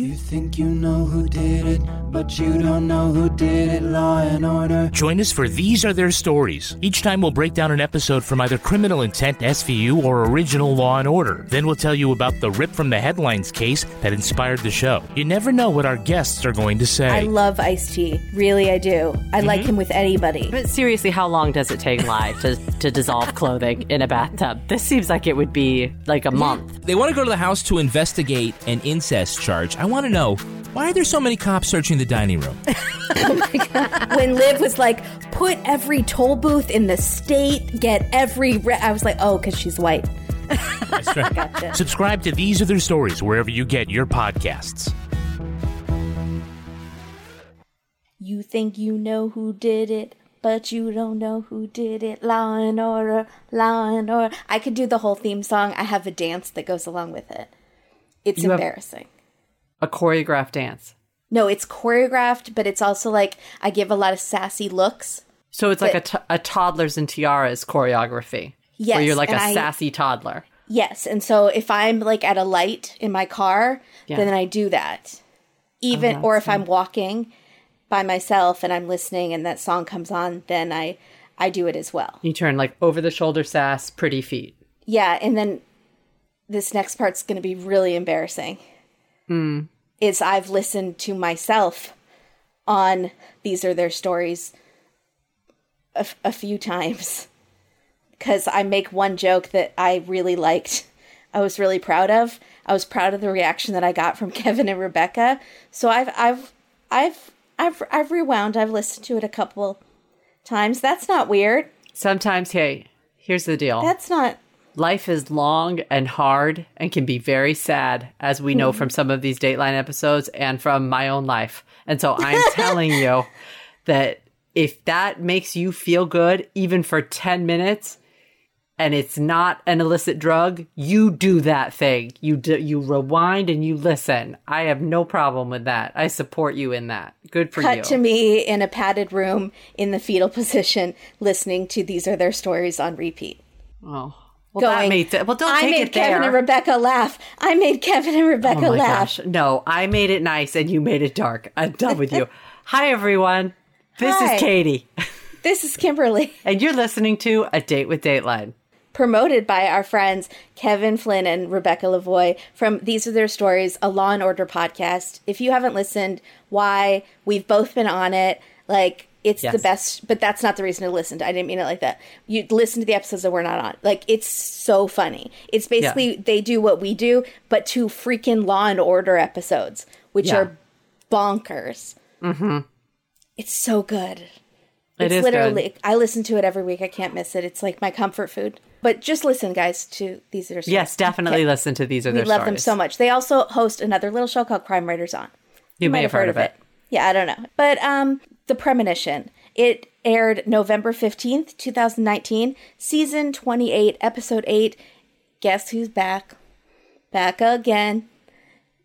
You think you know who did it, but you don't know who did it. Law and order. Join us for These Are Their Stories. Each time we'll break down an episode from either Criminal Intent, SVU, or Original Law and Order. Then we'll tell you about the rip from the headlines case that inspired the show. You never know what our guests are going to say. I love Ice T. Really, I do. I mm-hmm. like him with anybody. But seriously, how long does it take live to, to dissolve clothing in a bathtub? This seems like it would be like a mm-hmm. month. They want to go to the house to investigate an incest charge. I want to know why are there so many cops searching the dining room? Oh when Liv was like, put every toll booth in the state, get every. Re-. I was like, oh, because she's white. That's right. Gotcha. Subscribe to These Are Their Stories wherever you get your podcasts. You think you know who did it, but you don't know who did it. Law and order, law and order. I could do the whole theme song. I have a dance that goes along with it. It's You have- embarrassing. A choreographed dance. No, it's choreographed, but it's also like I give a lot of sassy looks. So it's like a, But- toddlers and tiaras choreography. Yes, Where you're like a sassy toddler. Yes, and so if I'm like at a light in my car, Yeah. then I do that. Even oh, or if I'm walking by myself and I'm listening and that song comes on, then I I do it as well. You turn like over the shoulder sass, pretty feet. Yeah, and then this next part's going to be really embarrassing. Hmm. Is I've listened to myself on these are their stories a, f- a few times because I make one joke that I really liked. I was really proud of. I was proud of the reaction that I got from Kevin and Rebecca. So I've I've I've I've I've rewound. I've listened to it a couple times. That's not weird. Sometimes, hey, here's the deal. That's not Life is long and hard and can be very sad, as we know from some of these Dateline episodes and from my own life. And so I'm telling you that if that makes you feel good, even for 10 minutes, and it's not an illicit drug, you do that thing. You do, you rewind and you listen. I have no problem with that. I support you in that. Good for cut you. to me in a padded room in the fetal position listening to these are their stories on repeat oh. Well, that made it. Well, don't i made it kevin there. and rebecca laugh i made kevin and oh rebecca Oh my laugh gosh. No, I made it nice and you made it dark. I'm done with you. Hi, everyone. This Hi. is Katie, this is kimberly and you're listening to A Date with Dateline. promoted by our friends kevin flynn and rebecca lavoie from these are their stories a law and order podcast if you haven't listened why we've both been on it like it's the best but that's not the reason to listen to i didn't mean it like that you listen to the episodes that we're not on like it's so funny it's basically they do what we do but two freaking law and order episodes which Yeah. are bonkers mm-hmm. it's so good It it's is literally good. i listen to it every week i can't miss it it's like my comfort food but just listen guys to these are Stories. Yes, definitely Okay. listen to These Are we Their love Stories. them so much they also host another little show called crime writers on You may have heard of it. yeah i don't know but um the premonition it aired november 15th 2019 season 28 episode 8 guess who's back back again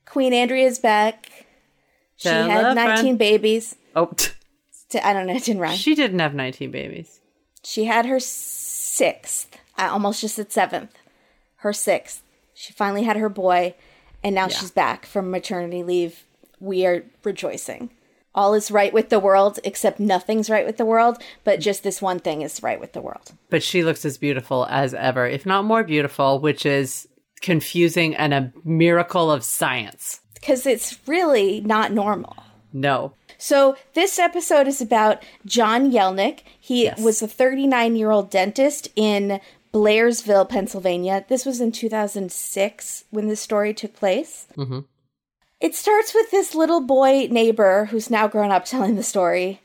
queen andrea's back she had 19 friend. babies Oh, i don't know it didn't rhyme she didn't have 19 babies. She had her sixth. I almost just said seventh. Her sixth. She finally had her boy, and now she's back from maternity leave. We are rejoicing. All is right with the world, except nothing's right with the world, but just this one thing is right with the world. But she looks as beautiful as ever, if not more beautiful, which is confusing and a miracle of science. Because it's really not normal. No. So this episode is about John Yelenic. He Yes. was a 39 year old dentist in Blairsville, Pennsylvania. This was in 2006 when this story took place. Mm-hmm. It starts with this little boy neighbor who's now grown up telling the story.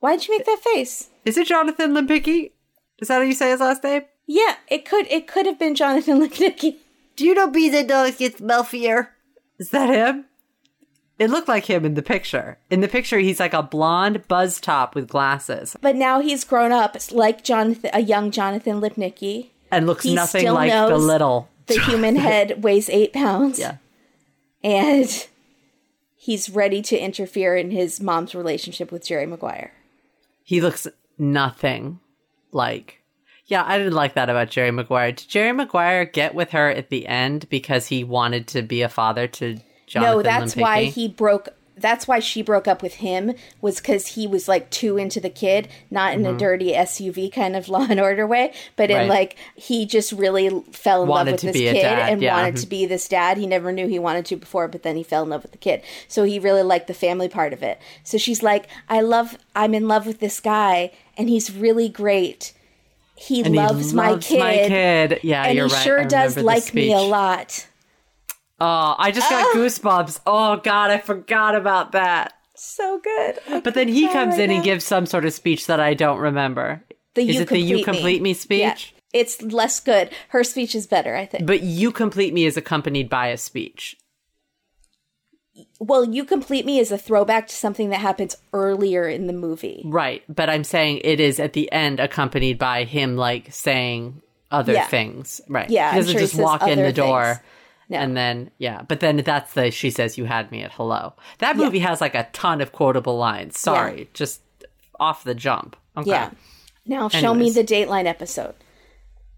Why'd you make that face? Is it Jonathan Limpicki? Is that how you say his last name? Yeah, it could it could have been Jonathan Lipnicki. Do you know be the dog gets Melfier? Is that him? It looked like him in the picture. In the picture, he's like a blonde buzz top with glasses But now he's grown up like Jonathan, a young Jonathan Lipnicki. and looks He nothing like the little. The human head weighs eight pounds. Yeah. and he's ready to interfere in his mom's relationship with Jerry Maguire. He looks nothing like. Yeah, I didn't like that about Jerry Maguire. Did Jerry Maguire get with her at the end because he wanted to be a father to Jonathan no, that's why he broke. That's why she broke up with him was because he was like too into the kid, not in a dirty SVU kind of Law and Order way, but in Mm-hmm. Like he just really fell in Wanted love with this kid and yeah. wanted to be this dad. He never knew he wanted to before, but then he fell in love with the kid. So he really liked the family part of it. So she's like, I love, I'm in love with this guy, and he's really great. He And he loves, my kid. my kid. Yeah, and he right. sure does like me a lot. Oh, I just got ah! goosebumps. Oh God, I forgot about that. So good. I But then he comes right in and gives some sort of speech that I don't remember. The Is you it the you complete complete me speech? Yeah. It's less good. Her speech is better, I think. But you complete me is accompanied by a speech. well, you complete me is a throwback to something that happens earlier in the movie. Right. But I'm saying it is at the end accompanied by him like saying other Yeah. things. Right. Yeah, He doesn't sure just walk in the door things. No. and then yeah. But then that's the she says you had me at hello. That movie has like a ton of quotable lines. Sorry. Just off the jump. Okay. Yeah. Now show me the Dateline episode.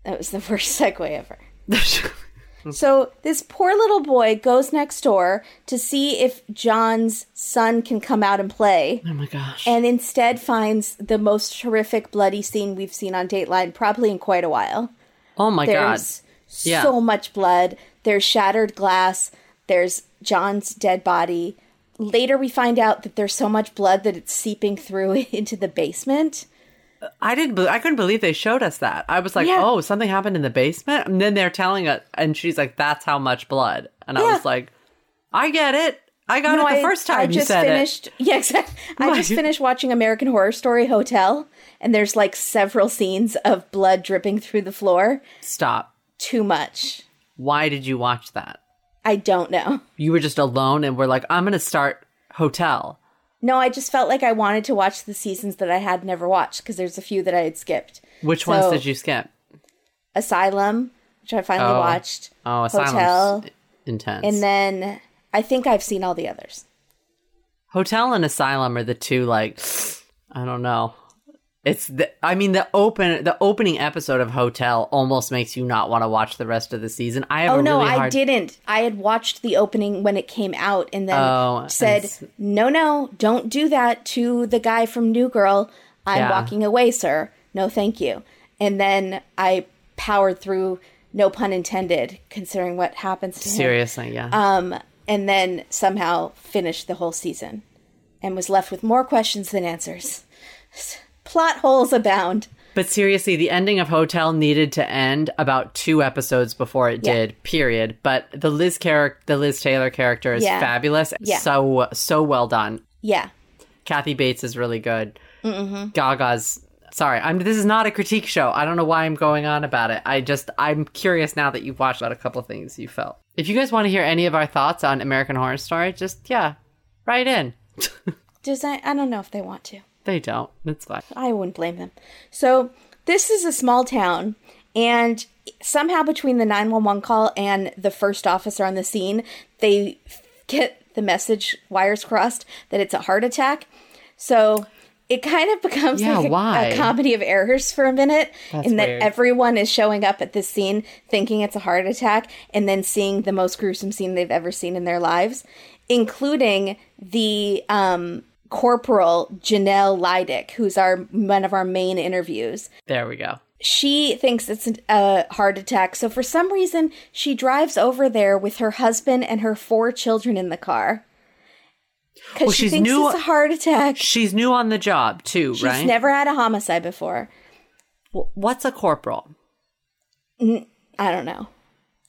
That was the worst segue ever. So this poor little boy goes next door to see if John's son can come out and play. oh my gosh. and instead finds the most horrific bloody scene we've seen on Dateline probably in quite a while. oh my god. There's Yeah. so much blood. There's shattered glass. There's John's dead body. Later, we find out that there's so much blood that it's seeping through into the basement. I didn't. be- I couldn't believe they showed us that. I was like, Yeah. "Oh, something happened in the basement," and then they're telling us, and she's like, "That's how much blood." And I was like, "I get it. I got No, it the I- first time I just said finished. Yeah, exactly. I just finished watching American Horror Story Hotel, and there's like several scenes of blood dripping through the floor. Stop. Too much. Why did you watch that? I don't know. You were just alone, and we're like, "I'm gonna start Hotel." No, I just felt like I wanted to watch the seasons that I had never watched because there's a few that I had skipped. Which So, ones did you skip? Asylum, which I finally Oh. watched. Oh, Asylum's Hotel, intense. and then I think I've seen all the others. Hotel and Asylum are the two like I don't know. It's the I mean the open the opening episode of Hotel almost makes you not want to watch the rest of the season. I have Oh no, really I didn't. I had watched the opening when it came out, and then Oh, said, s- "No, no, don't do that to the guy from New Girl. I'm Yeah. walking away, sir. No, thank you." And then I powered through. No pun intended, considering what happens to him. seriously, yeah. um, and then somehow finished the whole season and was left with more questions than answers. Plot holes abound. but seriously, the ending of Hotel needed to end about two episodes before it Yeah. did. Period. But the Liz character, the Liz Taylor character, is Yeah. fabulous. Yeah. So so well done. Yeah. Kathy Bates is really good. Mm-hmm. Gaga's. Sorry, I'm. This is not a critique show. I don't know why I'm going on about it. I just I'm curious now that you've watched out a couple of things you felt. If you guys want to hear any of our thoughts on American Horror Story, just yeah, write in. Does I, I don't know if they want to. They don't. It's fine. I wouldn't blame them. So this is a small town, and somehow between the 911 call and the first officer on the scene, they get the message wires crossed that it's a heart attack. So it kind of becomes Yeah, like a, why? a comedy of errors for a minute, That's in that weird. everyone is showing up at this scene thinking it's a heart attack, and then seeing the most gruesome scene they've ever seen in their lives, including the um, corporal Janelle Lydic, who's our one of our main interviews. There we go. She thinks it's a heart attack, so for some reason she drives over there with her husband and her four children in the car. Because Well, she she's thinks new- it's a heart attack. She's new on the job too, She's right? never had a homicide before. What's a corporal? I don't know.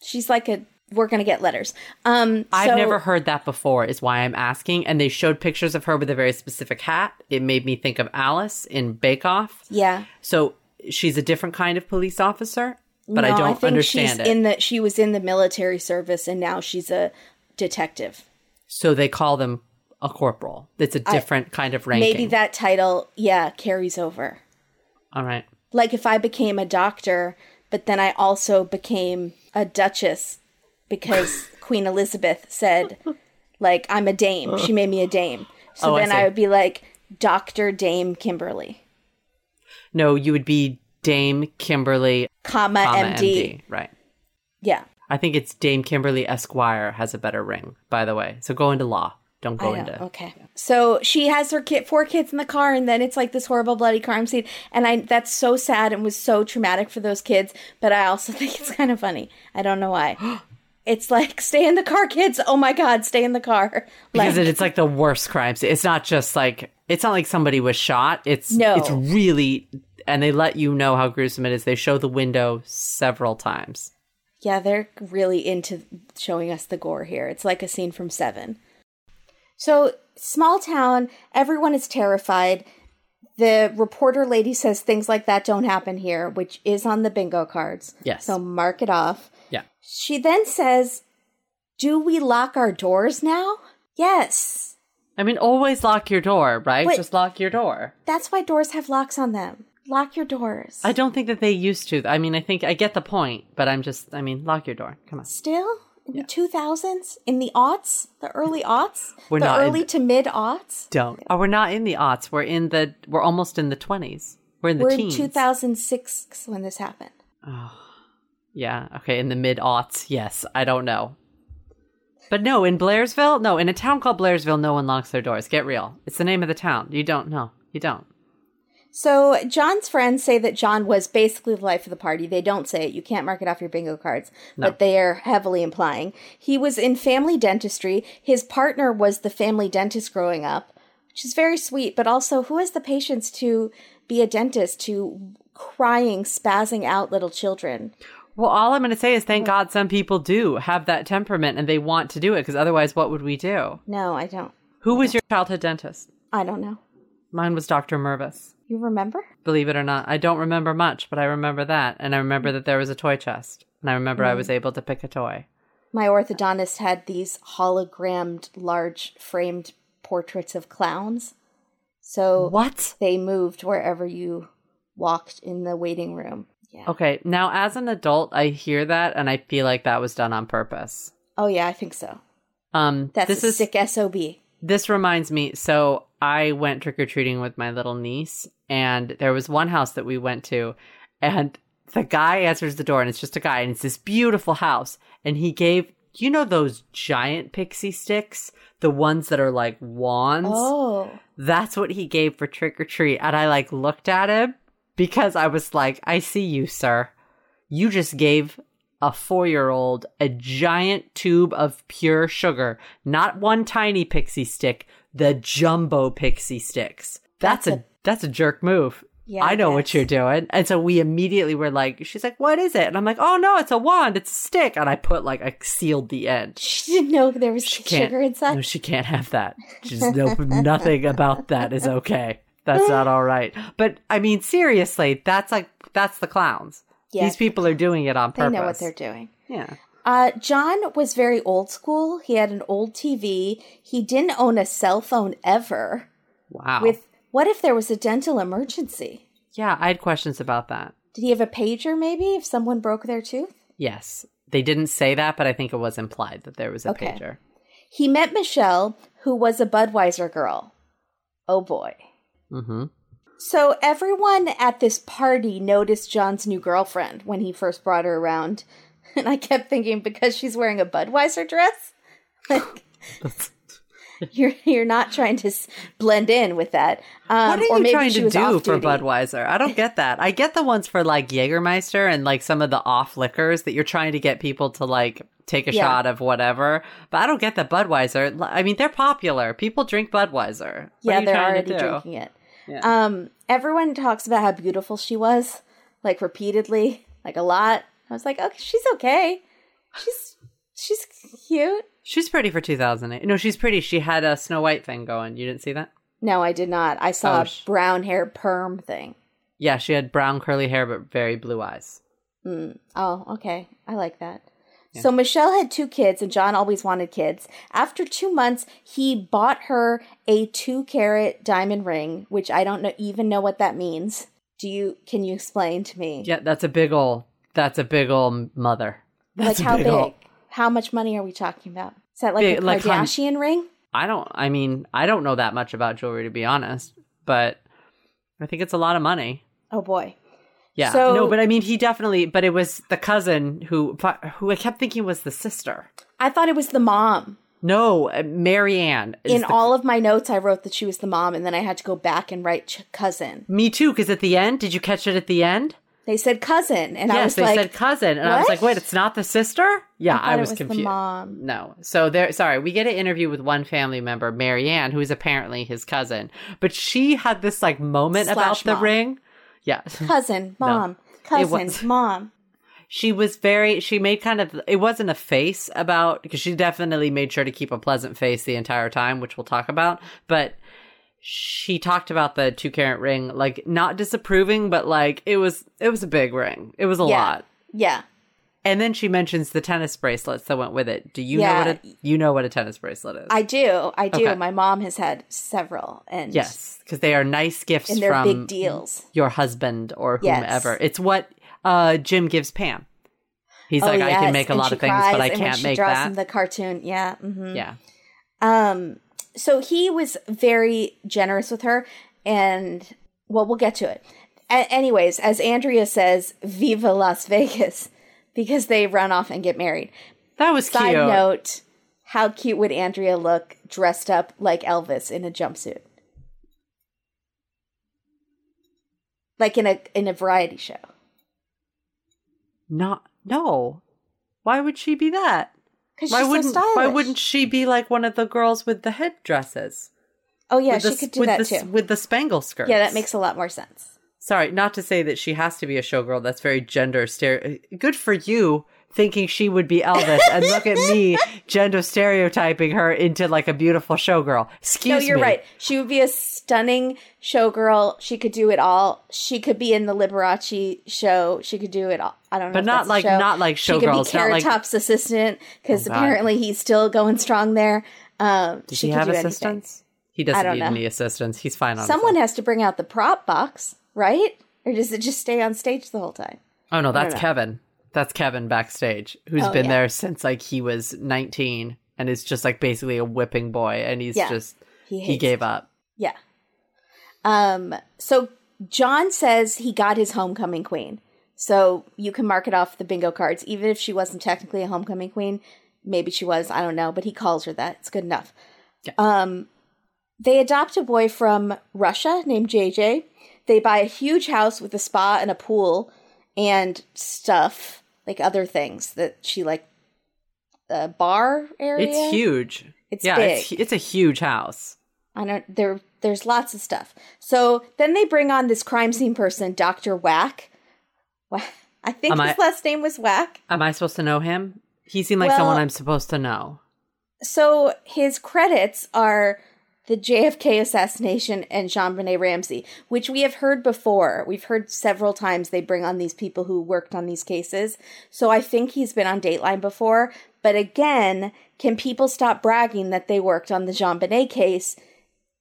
She's like a we're gonna get letters. Um, I've never heard that before. Is why I'm asking. And they showed pictures of her with a very specific hat. It made me think of Alice in Bake Off. Yeah, So she's a different kind of police officer, but no, I don't think understand she's it. In the she was in the military service and now she's a detective. so they call them a corporal. It's a different kind of ranking. Maybe that title, yeah, carries over. All right. Like if I became a doctor, but then I also became a duchess because Queen Elizabeth said, like, I'm a dame. She made me a dame. So Oh, then I, see. would be like Doctor Dame Kimberly, No, you would be Dame Kimberly, comma, comma, MD. MD. Right. Yeah. I think it's Dame Kimberly Esquire has a better ring, by the way. So go into law. Don't go into. Okay. So she has her kid, four kids in the car, and then it's like this horrible bloody crime scene, and I that's so sad and was so traumatic for those kids. But I also think it's kind of funny. I don't know why. it's like stay in the car, kids. Oh my god, stay in the car. Because Like, it's like the worst crimes. It's not just like it's not like somebody was shot. It's No. it's really and they let you know how gruesome it is. They show the window several times. yeah, they're really into showing us the gore here. It's like a scene from Seven. So small town, everyone is terrified. The reporter lady says things like that don't happen here, which is on the bingo cards. Yes. So mark it off. Yeah. She then says, Do we lock our doors now? Yes. I mean, always lock your door, right? Wait. Just lock your door. That's why doors have locks on them. Lock your doors. I don't think that they used to. I mean, I think I get the point, but I'm just, I mean, lock your door. Come on. Still? In the 2000s? In the aughts? The early aughts? We're the not early to mid aughts? Don't. Oh, we're not in the aughts. We're in the, we're almost in the 20s. We're in the We're in 2006 when this happened. Oh, Yeah. Okay. In the mid aughts. Yes. I don't know. But no, in Blairsville, no, in a town called Blairsville, no one locks their doors. Get real. It's the name of the town. You don't know. You don't. So John's friends say that John was basically the life of the party. They don't say it. You can't mark it off your bingo cards, but they are heavily implying. He was in family dentistry. His partner was the family dentist growing up, which is very sweet, but also who has the patience to be a dentist to crying, spazzing out little children? Well, all I'm going to say is thank God some people do have that temperament and they want to do it because otherwise, what would we do? No, I don't. Who was your childhood dentist? I don't know. Mine was Dr. Mervis. You remember? Believe it or not, I don't remember much, but I remember that. And I remember that there was a toy chest. And I remember I was able to pick a toy. My orthodontist had these hologrammed, large framed portraits of clowns. So What? they moved wherever you walked in the waiting room. Yeah. Okay, now as an adult, I hear that and I feel like that was done on purpose. Oh yeah, I think so. Um, That's this a is sick SOB. This reminds me. So I went trick or treating with my little niece, and there was one house that we went to, and the guy answers the door, and it's just a guy, and it's this beautiful house, and he gave you know those giant pixie sticks, the ones that are like wands. Oh. That's what he gave for trick or treat, and I like looked at him because I was like, I see you, sir. You just gave a four year old a giant tube of pure sugar, not one tiny pixie stick, the jumbo pixie sticks. That's, That's a, that's a jerk move. Yeah, I know what you're doing. And so we immediately were like, she's like, what is it? And I'm like, oh no, it's a wand, it's a stick. And I put like, I sealed the end. She didn't know there was She sugar inside. no, she can't have that. She's no, nothing about that is okay. That's not all right. But I mean, seriously, that's like, that's the clowns. Yeah. These people are doing it on purpose. they know what they're doing. Yeah. Uh, John was very old school. He had an old TV. He didn't own a cell phone ever. Wow. With what if there was a dental emergency? yeah, I had questions about that. Did he have a pager maybe if someone broke their tooth? Yes. They didn't say that, but I think it was implied that there was a Okay. pager. He met Michelle, who was a Budweiser girl. Oh boy. Mm-hmm. So everyone at this party noticed John's new girlfriend when he first brought her around. And I kept thinking because she's wearing a Budweiser dress, like you're you're not trying to blend in with that. Um, What are or you maybe trying to do for. Budweiser? I don't get that. I get the ones for like Jägermeister and like some of the off liquors that you're trying to get people to like take a Yeah. shot of whatever. But I don't get the Budweiser. I mean, they're popular. People drink Budweiser. What Yeah, are they're already drinking it. Um, everyone talks about how beautiful she was, like repeatedly, like a lot. I was like, okay, she's okay. She's she's cute. She's pretty for 2008. No, she's pretty. She had a Snow White thing going. You didn't see that? No, I did not. I saw Oh, a brown hair perm thing. Yeah, she had brown curly hair but very blue eyes. Oh, okay. I like that. So Michelle had two kids, and John always wanted kids. After two months, he bought her a two carat diamond ring, which I don't know even know what that means. Do you? Can you explain to me? Yeah, that's a big ol' that's a big ol' mother. That's like how big? ol' How much money are we talking about? Is that like Big- a like Kardashian ring? I don't I mean, I don't know that much about jewelry to be honest, but I think it's a lot of money. Oh boy. Yeah. So- no, but I mean, he definitely. But it was the cousin who who I kept thinking was the sister. I thought it was the mom. No, uh, Marianne. In the- all of my notes, I wrote that she was the mom, and then I had to go back and write ch- cousin. me too. Because at the end, did you catch it at the end? They said cousin, and I yes, was they like, said cousin, and I was like, wait, it's not the sister. Yeah, I, it was, was the confused. mom. No, so there. Sorry, we get an interview with one family member, Marianne, who is apparently his cousin, but she had this like moment Slash about the ring. Yeah, cousin, mom, cousin, was- mom. she was very she made kind of it wasn't a face about because she definitely made sure to keep a pleasant face the entire time which we'll talk about but she talked about the two carat ring like not disapproving but like it was it was a big ring it was a Yeah. lot Yeah. And then she mentions the tennis bracelets that went with it do you Yeah. know what a you know what a tennis bracelet is I do. I do. Okay. My mom has had several, and yes because they are nice gifts and they're from big deals. your husband or Yes. whomever it's what uh jim gives pam he's like i Oh, can make a and lot of things but cries, i and when can't make draws that him the cartoon. Yeah. hmm yeah Um. So he was very generous with her, and well, we'll get to it. A- anyways, as Andrea says, "Viva Las Vegas," because they run off and get married. That was Side cute. note: How cute would Andrea look dressed up like Elvis in a jumpsuit, like in a in a variety show? Not no. Why would she be that? Because Why she's wouldn't so stylish. Why wouldn't she be like one of the girls with the headdresses? Oh yeah, with she the, could do with that the, too. With the spangle skirt. Yeah, that makes a lot more sense. Sorry, not to say that she has to be a showgirl. That's very gender stereo. Good for you thinking she would be Elvis, and look at me gender stereotyping her into like a beautiful showgirl. Excuse me. No, you're me. right. She would be a stunning showgirl. She could do it all. She could be in the Liberace show. She could do it all. I don't know, But not like- show. not like showgirls. She could be Carrot like- Top's assistant because Oh, apparently he's still going strong there. Um, Does she he could have do anything. He doesn't need know. any assistants. He's fine on Someone has to bring out the prop box, right? Or does it just stay on stage the whole time? Oh no, that's. Kevin. That's Kevin backstage, who's Oh, been yeah. there since like he was 19 and is just like basically a whipping boy and he's Yeah. just He he gave up. Yeah. Um. So John says he got his homecoming queen. So you can mark it off the bingo cards, even if she wasn't technically a homecoming queen. Maybe she was. I don't know. But he calls her that. It's good enough. Yeah. Um. They adopt a boy from Russia named JJ. They buy a huge house with a spa and a pool and stuff like other things that she like. A bar area. It's huge. It's yeah, big. it's it's a huge house. I don't there there's lots of stuff. So then they bring on this crime scene person, Dr. Whack. Wha- I think Am his I- last name was Whack. Am I supposed to know him? He seemed like Well- someone I'm supposed to know. So his credits are the JFK assassination and JonBenét Ramsey, which we have heard before. We've heard several times they bring on these people who worked on these cases. So I think he's been on Dateline before. But again, can people stop bragging that they worked on the JonBenét case?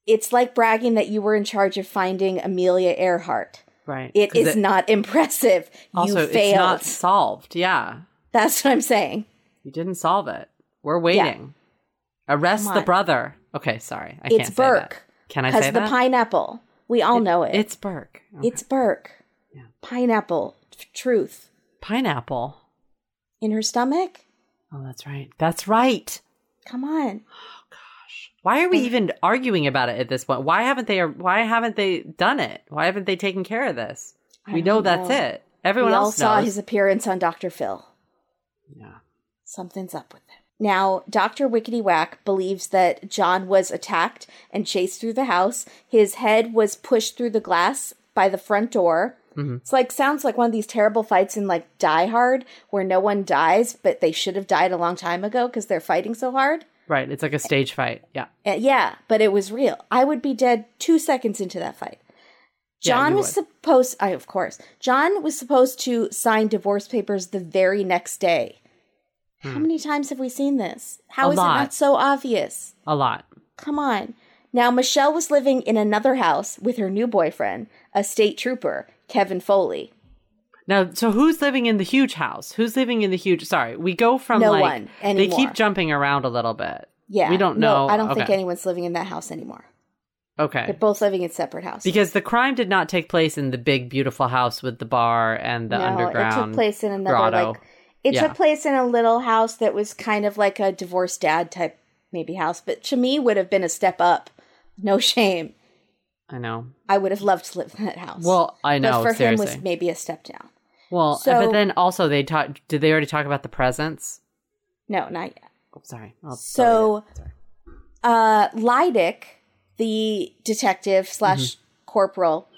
It's like bragging that you were in charge of finding Amelia Earhart. Right. It is is not impressive. also you it's not solved. Yeah. That's what I'm saying. You didn't solve it. We're waiting. Arrest the brother. Okay, sorry. I It's can't say that. Burke. Can I Because say the that? pineapple. We all know it. It's Burke. Okay. It's Burke. Pineapple. F- Truth. pineapple. In her stomach? Oh, that's right. That's right. Come on. Oh gosh. Why are we even arguing about it at this point? Why haven't they why haven't they done it? Why haven't they taken care of this? We know don't that's it. Everyone we all else saw knows. his appearance on Dr. Phil. Yeah. Something's up with. Now, Dr. Wickety Whack believes that John was attacked and chased through the house. His head was pushed through the glass by the front door. Mm-hmm. It's like sounds like one of these terrible fights in like Die Hard where no one dies, but they should have died a long time ago because they're fighting so hard. Right. It's like a stage fight. Yeah. Uh, yeah, but it was real. I would be dead two seconds into that fight. John you was would. supposed, I of course, John was supposed to sign divorce papers the very next day. How many times have we seen this? How Hmm. A is it not so obvious? A lot. Come on. Now, Michelle was living in another house with her new boyfriend, a state trooper, Kevin Foley. Now, so who's living in the huge house? Who's living in the huge? Sorry, we go from No like one they keep jumping around a little bit. Yeah. we don't no, know. I don't think anyone's living in that house anymore. Okay. They're both living in separate houses. Because the crime did not take place in the big, beautiful house with the bar and the no, underground. it took place in another grotto. like it Yeah. took place in a little house that was kind of like a divorced dad type maybe house, but to me would have been a step up. No shame. I know. I would have loved to live in that house. Well, I know. but for seriously. him was maybe a step down. well, so- but then also they talk. Did they already talk about the presents? No, not yet. Oh, sorry. I'll- So, Sorry. uh, Lydic, the detective slash Mm-hmm. corporal,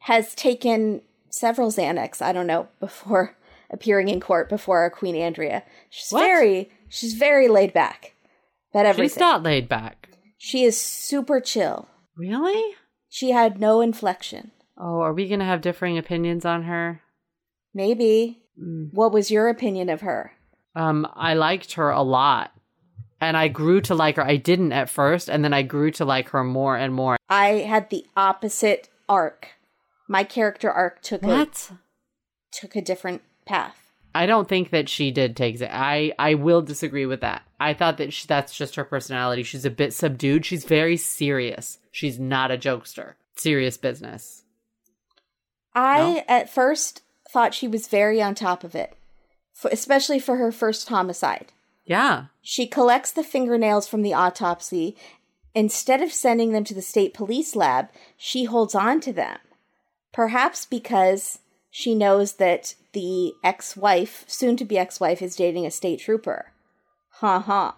has taken several Xanax. I don't know before appearing in court before Queen Andrea. She's What? very, she's very laid back. About everything. she's not laid back. She is super chill. Really? She had no inflection. Oh, are we gonna have differing opinions on her? Maybe. Mm. What was your opinion of her? Um, I liked her a lot, and I grew to like her. I didn't at first, and then I grew to like her more and more. I had the opposite arc. My character arc took a What? took a different path. I don't think that she did take it. I I will disagree with that. I thought that she, that's just her personality. She's a bit subdued. She's very serious. She's not a jokester. Serious business. I No? at first thought she was very on top of it, f especially for her first homicide. Yeah. She collects the fingernails from the autopsy. Instead of sending them to the state police lab, she holds on to them. Perhaps because she knows that the ex wife, soon to be ex wife, is dating a state trooper. Ha ha.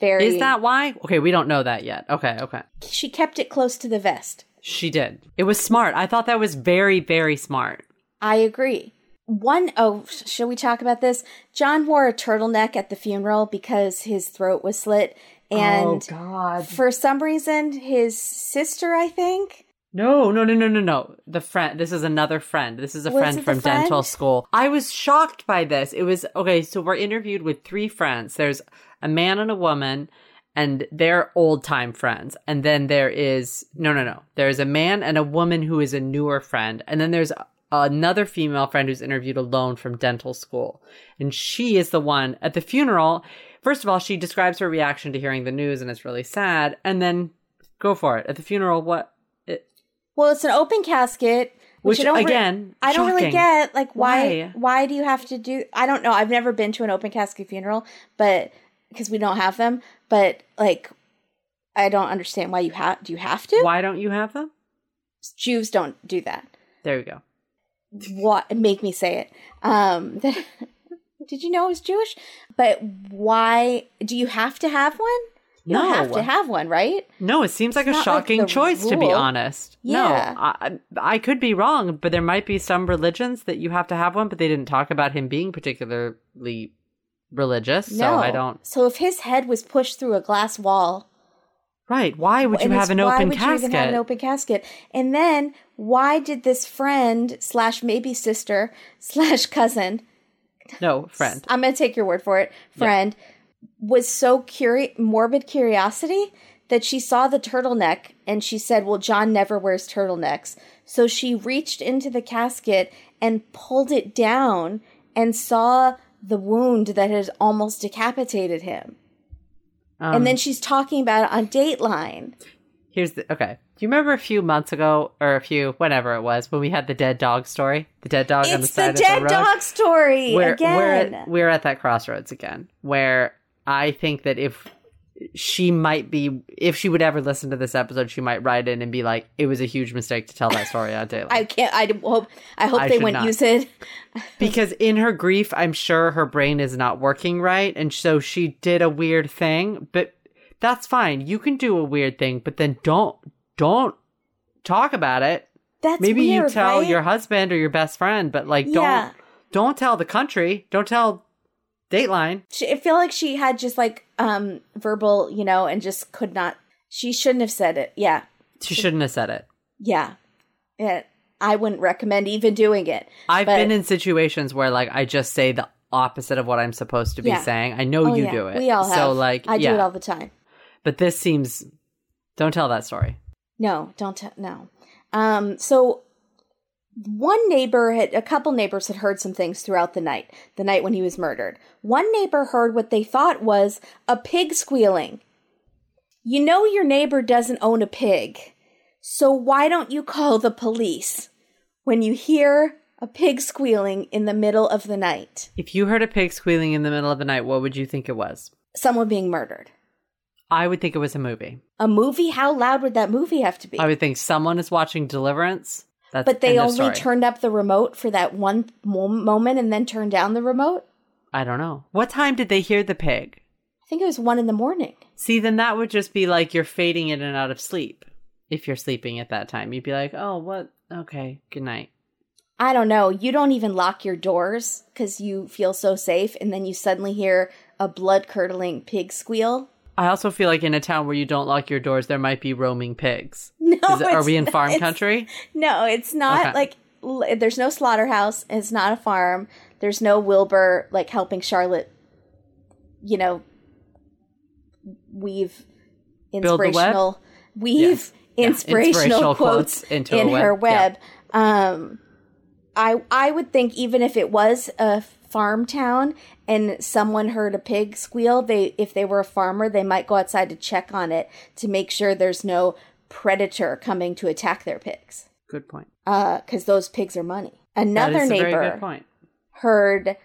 Very. Is that why? Okay, we don't know that yet. Okay, okay. She kept it close to the vest. She did. It was smart. I thought that was very, very smart. I agree. One oh, sh- shall we talk about this? John wore a turtleneck at the funeral because his throat was slit, oh, and Oh, God. for some reason, his sister, I think, No, no, no, no, no, no. The friend. This is another friend. This is a Was friend from friend? dental school. I was shocked by this. It was okay. So we're interviewed with three friends. There's a man and a woman, and they're old time friends. And then there is no, no, no. There's a man and a woman who is a newer friend, and then there's another female friend who's interviewed alone from dental school, and she is the one at the funeral. First of all, she describes her reaction to hearing the news, and it's really sad. And then go for it at the funeral. What? Well, it's an open casket, which, Which, I don't re- again, I don't really get. Like, why? Why? Why do you have to do? I don't know. I've never been to an open casket funeral, but because we don't have them. But like, I don't understand why you have. Do you have to? Why don't you have them? Jews don't do that. There you go. what make me say it um did you know it was jewish but why do you have to have one you don't have to have one right No, it seems like It's a like shocking the choice to be honest. Yeah. No, I, I could be wrong, but there might be some religions that you have to have one, but they didn't talk about him being particularly religious. So I don't. so if his head was pushed through a glass wall Right? Why would you have an why open would casket? you even have an open casket and then why did this friend slash maybe sister slash cousin no, friend. I'm going to take your word for it, friend, was so curi- morbid curiosity that she saw the turtleneck and she said, Well, John never wears turtlenecks. So she reached into the casket and pulled it down and saw the wound that had almost decapitated him. Um, and then she's talking about it on Dateline. here's the okay. Do you remember a few months ago, or a few whenever it was, when we had the dead dog story? The dead dog on the side the of the road. dog story we're, again. We're at, we're at that crossroads again, where I think that if she might be, if she would ever listen to this episode, she might write in and be like, "It was a huge mistake to tell that story on Dateline." I can't. I hope. I hope I they wouldn't not. use it. because in her grief, I'm sure her brain is not working right, and so she did a weird thing. But that's fine. You can do a weird thing, but then don't don't talk about it. That's Maybe weird, you tell right? your husband or your best friend, but like Yeah. don't don't tell the country. Don't tell Dateline. she, I feel like she had just like um verbal, you know, and just could not. She shouldn't have said it. Yeah, She shouldn't have said it. yeah. Yeah, I wouldn't recommend even doing it. I've But- been in situations where like I just say the opposite of what I'm supposed to be Yeah. saying. I know Oh, you yeah. do it. We all have. So like I do it all the time. but this seems don't tell that story. No, don't t- no. Um, so one neighbor had a couple neighbors had heard some things throughout the night, the night when he was murdered. One neighbor heard what they thought was a pig squealing. You know your neighbor doesn't own a pig. So why don't you call the police when you hear a pig squealing in the middle of the night? If you heard a pig squealing in the middle of the night, what would you think it was? Someone being murdered. I would think it was a movie. A movie? How loud would that movie have to be? I would think someone is watching Deliverance. That's but they only turned up the remote for that one moment and then turned down the remote? I don't know. What time did they hear the pig? I think it was one in the morning. See, then that would just be like you're fading in and out of sleep. If you're sleeping at that time, you'd be like, "Oh, what? Okay, good night." I don't know. You don't even lock your doors because you feel so safe, and then you suddenly hear a blood curdling pig squeal. I also feel like in a town where you don't lock your doors, there might be roaming pigs. No, it- are we in farm country? No, it's not Okay. like l- there's no slaughterhouse. It's not a farm. There's no Wilbur like helping Charlotte, you know, weave Build the web? inspirational weave Yeah, inspirational, inspirational quotes, quotes in web. her Yeah. web. Um, I I would think even if it was a farm town and someone heard a pig squeal, they if they were a farmer, they might go outside to check on it to make sure there's no predator coming to attack their pigs Good point. because those pigs are money. Another is a very neighbor heard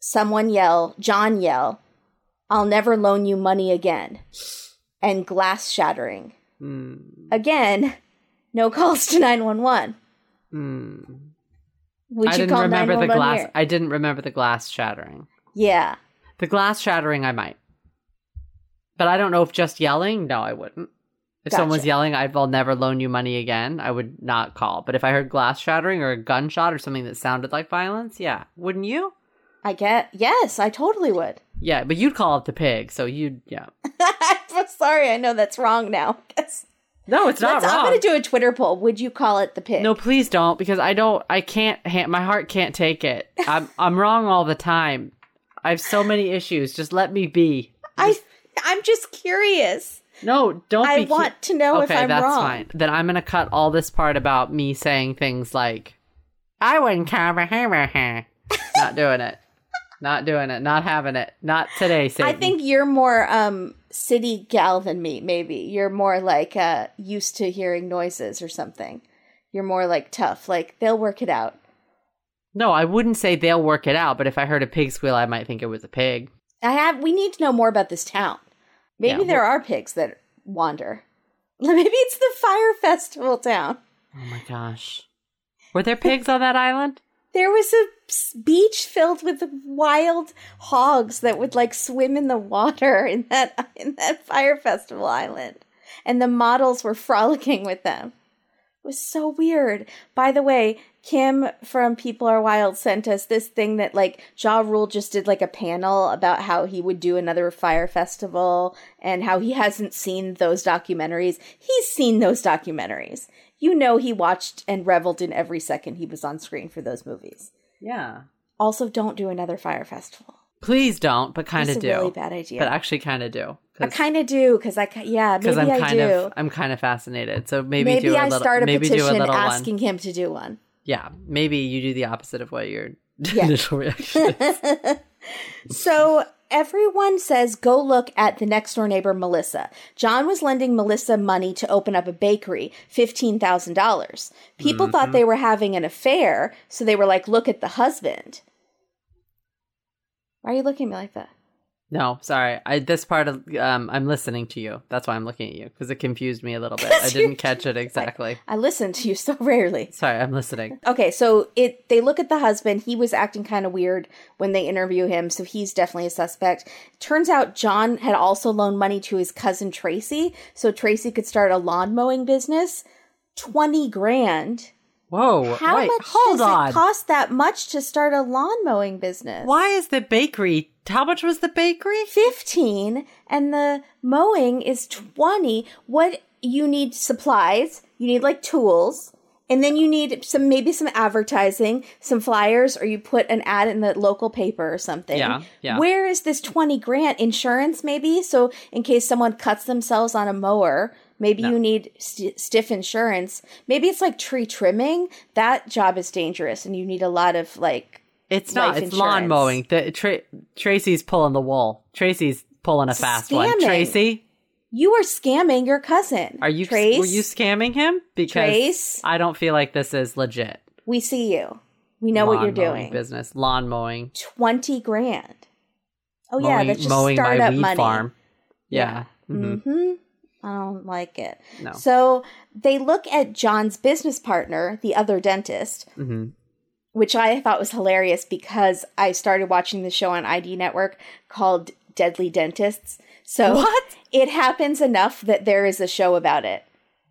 someone yell, John yell, I'll never loan you money again, and glass shattering. Hmm. Again, no calls to 911. Would I you didn't remember the glass. here? I didn't remember the glass shattering. Yeah. The glass shattering, I might, but I don't know if just yelling. No, I wouldn't. If someone's Gotcha. yelling, I will never loan you money again. I would not call. But if I heard glass shattering or a gunshot or something that sounded like violence, yeah, wouldn't you? I get, yes, I totally would. Yeah, but you'd call up the pig, so you'd yeah. I'm sorry, I know that's wrong now. Guess- No, it's not Let's- I'm wrong. going to do a Twitter poll. Would you call it the pig? No, please don't, because I don't. I can't. Ha- my heart can't take it. I'm I'm wrong all the time. I have so many issues. Just let me be. I, I'm just curious. No, don't. I be cu- want to know if I'm that's wrong. fine. Then I'm gonna cut all this part about me saying things like, "I wouldn't cover her." Not doing it. Not doing it. Not having it. Not today, Satan. I think you're more um city gal than me, maybe. You're more like uh used to hearing noises or something. You're more like tough. Like they'll work it out. no. I wouldn't say they'll work it out, but if I heard a pig squeal, I might think it was a pig. I have we need to know more about this town. Maybe Yeah, there are pigs that wander. Maybe it's the Fyre Festival town. Oh my gosh. Were there pigs on that island? There was a beach filled with wild hogs that would like swim in the water in that in that Fyre Festival island, and the models were frolicking with them. It was so weird. By the way, Kim from People Are Wild sent us this thing that like Ja Rule just did like a panel about how he would do another Fyre Festival and how he hasn't seen those documentaries. He's seen those documentaries. You know he watched and reveled in every second he was on screen for those movies. Yeah. Also, don't do another Fyre Festival. Please don't, but kind of do. really bad idea. But actually, kind of do. I kind of do because I ki- yeah because maybe I'm I kind do. of I'm kind of fascinated. So maybe, maybe do a I little, start a maybe do a petition little one. asking him to do one. Yeah, maybe you do the opposite of what your Yeah. initial reaction. is. So everyone says go look at the next door neighbor Melissa. John was lending Melissa money to open up a bakery, fifteen thousand dollars. People Mm-hmm. thought they were having an affair, so they were like, "Look at the husband." Why are you looking at me like that? No, sorry. I this part of um I'm listening to you. That's why I'm looking at you because it confused me a little bit. I didn't catch it exactly. I listen to you so rarely. Sorry, I'm listening. Okay, so it they look at the husband. He was acting kind of weird when they interview him, so he's definitely a suspect. Turns out John had also loaned money to his cousin Tracy, so Tracy could start a lawn mowing business. Twenty grand. Whoa, How wait, much hold does on. it cost that much to start a lawn mowing business? Why is the bakery? How much was the bakery? 15 and the mowing is 20 what you need supplies you need like tools and then you need some maybe some advertising some flyers or you put an ad in the local paper or something Yeah, yeah. where is this 20 grand insurance maybe so in case someone cuts themselves on a mower maybe you need st- stiff insurance maybe it's like tree trimming that job is dangerous and you need a lot of like It's not. It's lawn mowing. The, Tra- Tracy's pulling the wool. Tracy's pulling a fast one. Tracy, You are scamming your cousin. Are you Trace? were you scamming him? Because Trace? I don't feel like this is legit. we see you. We know what you're doing. Business lawn mowing. Twenty grand. Oh yeah, that's just mowing my startup weed money. farm. Yeah. Mhm. hmm I don't like it. No. So they look at John's business partner, the other dentist, Mhm. which I thought was hilarious because I started watching the show on ID Network called Deadly Dentists. So What? it happens enough that there is a show about it.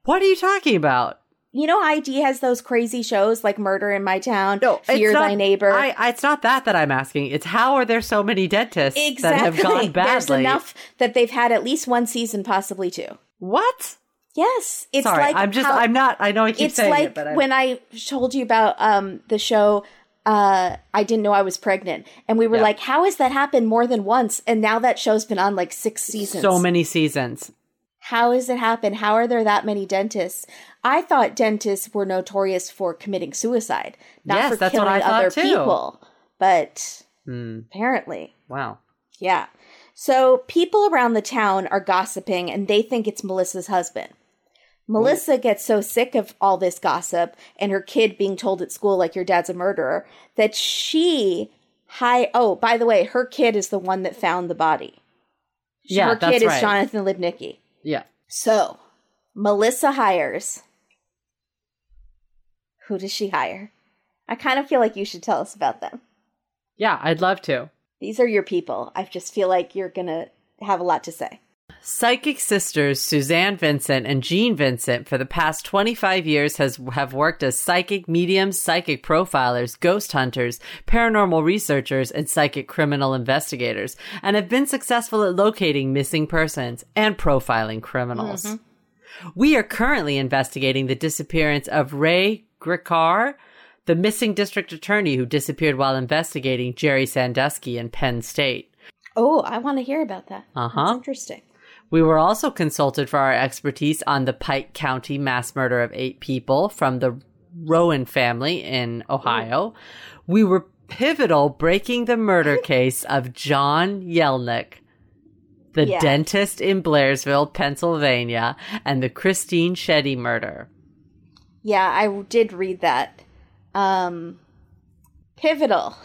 What are you talking about? You know, ID has those crazy shows like Murder in My Town, No, Fear Thy Neighbor. I, I, it's not that that I'm asking. It's how are there so many dentists that have gone badly? There's enough that they've had at least one season, possibly two. What? Yes, it's Sorry, like I'm just. how- I'm not. I know I keep it's saying like it, but I'm, when I told you about um the show uh I didn't know I was pregnant and we were Yeah. like how has that happened more than once and now that show's been on like 6 seasons. so many seasons. How has it happened? How are there that many dentists? I thought dentists were notorious for committing suicide, not Yes, for that's what killing I thought other too. people. But Hmm. apparently, Wow. yeah. So people around the town are gossiping and they think it's Melissa's husband. Melissa gets so sick of all this gossip and her kid being told at school like your dad's a murderer that she hi oh by the way her kid is the one that found the body. Yeah, her kid is right. Jonathan Lipnicki. Yeah. So Melissa hires. Who does she hire? I kind of feel like you should tell us about them. Yeah, I'd love to. These are your people. I just feel like you're gonna have a lot to say. Psychic sisters Suzanne Vincent and Jean Vincent for the past 25 years has have worked as psychic mediums, psychic profilers, ghost hunters, paranormal researchers, and psychic criminal investigators, and have been successful at locating missing persons and profiling criminals. We are currently investigating the disappearance of Ray Gricar, the missing district attorney who disappeared while investigating Jerry Sandusky in Penn State. Oh, I want to hear about that. Uh-huh. That's interesting. We were also consulted for our expertise on the Pike County mass murder of eight people from the Rowan family in Ohio. We were pivotal breaking the murder case of John Yelenic, the Yeah. dentist in Blairsville, Pennsylvania, and the Christine Shetty murder. Yeah, I did read that. Um, pivotal.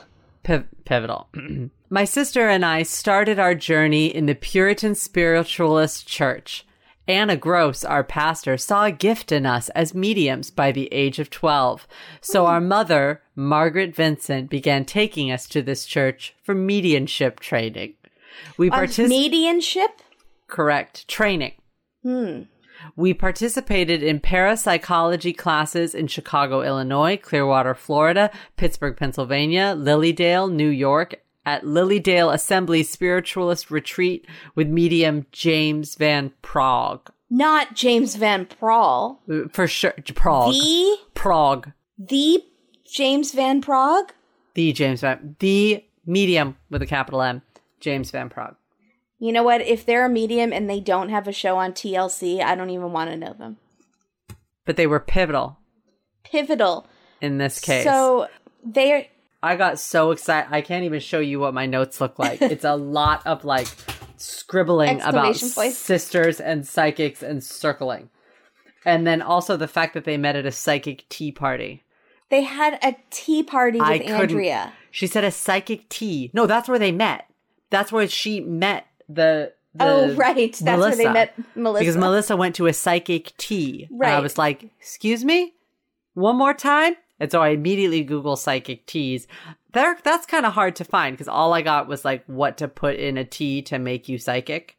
Piv- pivotal. My sister and I started our journey in the Puritan Spiritualist Church. Anna Gross, our pastor, saw a gift in us as mediums by the age of 12. So our mother, Margaret Vincent, began taking us to this church for mediumship training. We participated. medianship. Correct. Training. Hmm. We participated in parapsychology classes in Chicago, Illinois, Clearwater, Florida, Pittsburgh, Pennsylvania, Lily Dale, New York, at Lily Dale Assembly Spiritualist Retreat with medium James Van Praagh. Not James Van Praagh. For sure. Praagh. The Praagh. the James Van Praagh. The James Van. The medium with a capital M. James Van Praagh. You know what? If they're a medium and they don't have a show on TLC, I don't even want to know them. But they were pivotal Pivotal. in this case. So they're I got so excited. I can't even show you what my notes look like. it's a lot of like scribbling about points. sisters and psychics and circling. And then also the fact that they met at a psychic tea party. they had a tea party with I couldn't. Andrea. She said a psychic tea. No, that's where they met. That's where she met the. the Oh, right. That's where they met Melissa. Because Melissa went to a psychic tea. And I was like, excuse me? One more time? And so I immediately Google psychic teas. There, that's kind of hard to find because all I got was like what to put in a tea to make you psychic.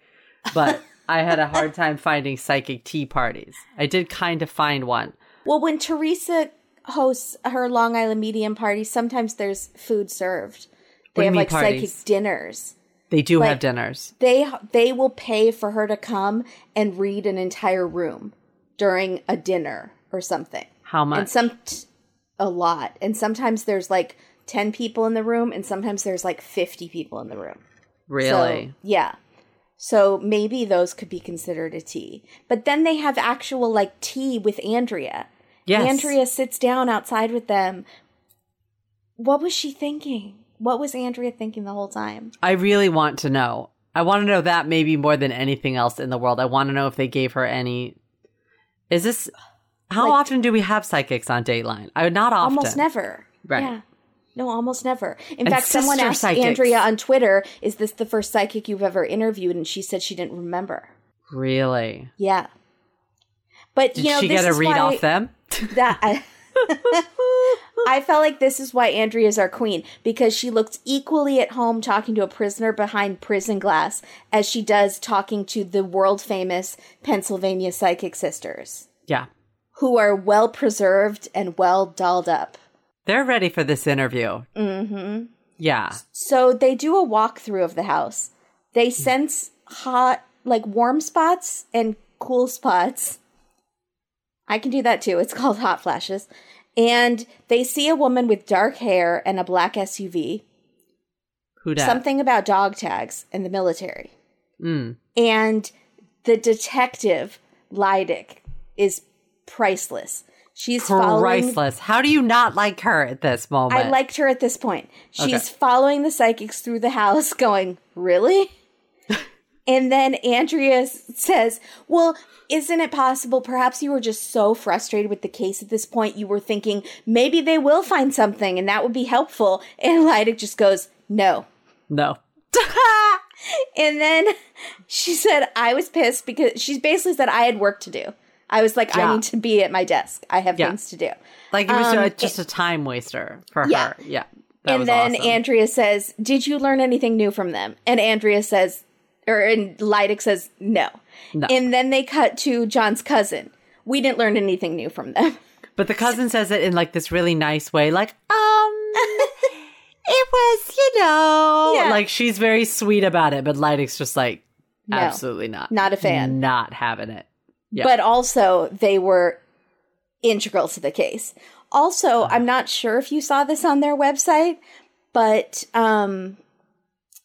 But I had a hard time finding psychic tea parties. I did kind of find one. Well, when Theresa hosts her Long Island medium party, sometimes there's food served. They have like parties? psychic dinners. They do Like- have dinners. They they will pay for her to come and read an entire room during a dinner or something. How much? And some a lot. And sometimes there's like 10 people in the room and sometimes there's like 50 people in the room. really? So, yeah. So maybe those could be considered a tea. But then they have actual like tea with Andrea. yes. Andrea sits down outside with them. What was she thinking? What was Andrea thinking the whole time? I really want to know. I want to know that maybe more than anything else in the world. I want to know if they gave her any. Is this. How Like- often do we have psychics on Dateline? I would not often. Almost never. Right. Yeah. No, almost never. In And fact, someone asked psychics. Andrea on Twitter, "Is this the first psychic you've ever interviewed?" And she said she didn't remember. Really? Yeah. But Did you know, she this get a read off them? that I, I felt like this is why Andrea is our queen because she looks equally at home talking to a prisoner behind prison glass as she does talking to the world famous Pennsylvania psychic sisters, Yeah. Who are well preserved and well dolled up. They're ready for this interview. Mm-hmm. Yeah. So they do a walkthrough of the house. They sense hot, like warm spots and cool spots. I can do that too. It's called hot flashes. And they see a woman with dark hair and a black SUV. Who dat? Something about dog tags and the military. Mm. And the detective, Lydic, is priceless. She's following Priceless. How do you not like her at this moment? I liked her at this point. She's Okay. following the psychics through the house, going, Really? and then Andrea says, Well, isn't it possible? Perhaps you were just so frustrated with the case at this point, you were thinking maybe they will find something and that would be helpful. And Lydic just goes, No. no. And then she said, I was pissed because she basically said I had work to do. I was like, Yeah. I need to be at my desk. I have Yeah. things to do. Like it was Um, just a time waster for Yeah. her. Yeah. That and then awesome. Andrea says, "Did you learn anything new from them?" And Andrea says, or and Lydic says, "No." No. And then they cut to John's cousin. We didn't learn anything new from them. But the cousin says it in like this really nice way, like, um, it was, you know, Yeah. like she's very sweet about it. But Lydic's just like, No. absolutely not, Not a fan. not having it. Yeah. But also, they were integral to the case. Also, I'm not sure if you saw this on their website, but um,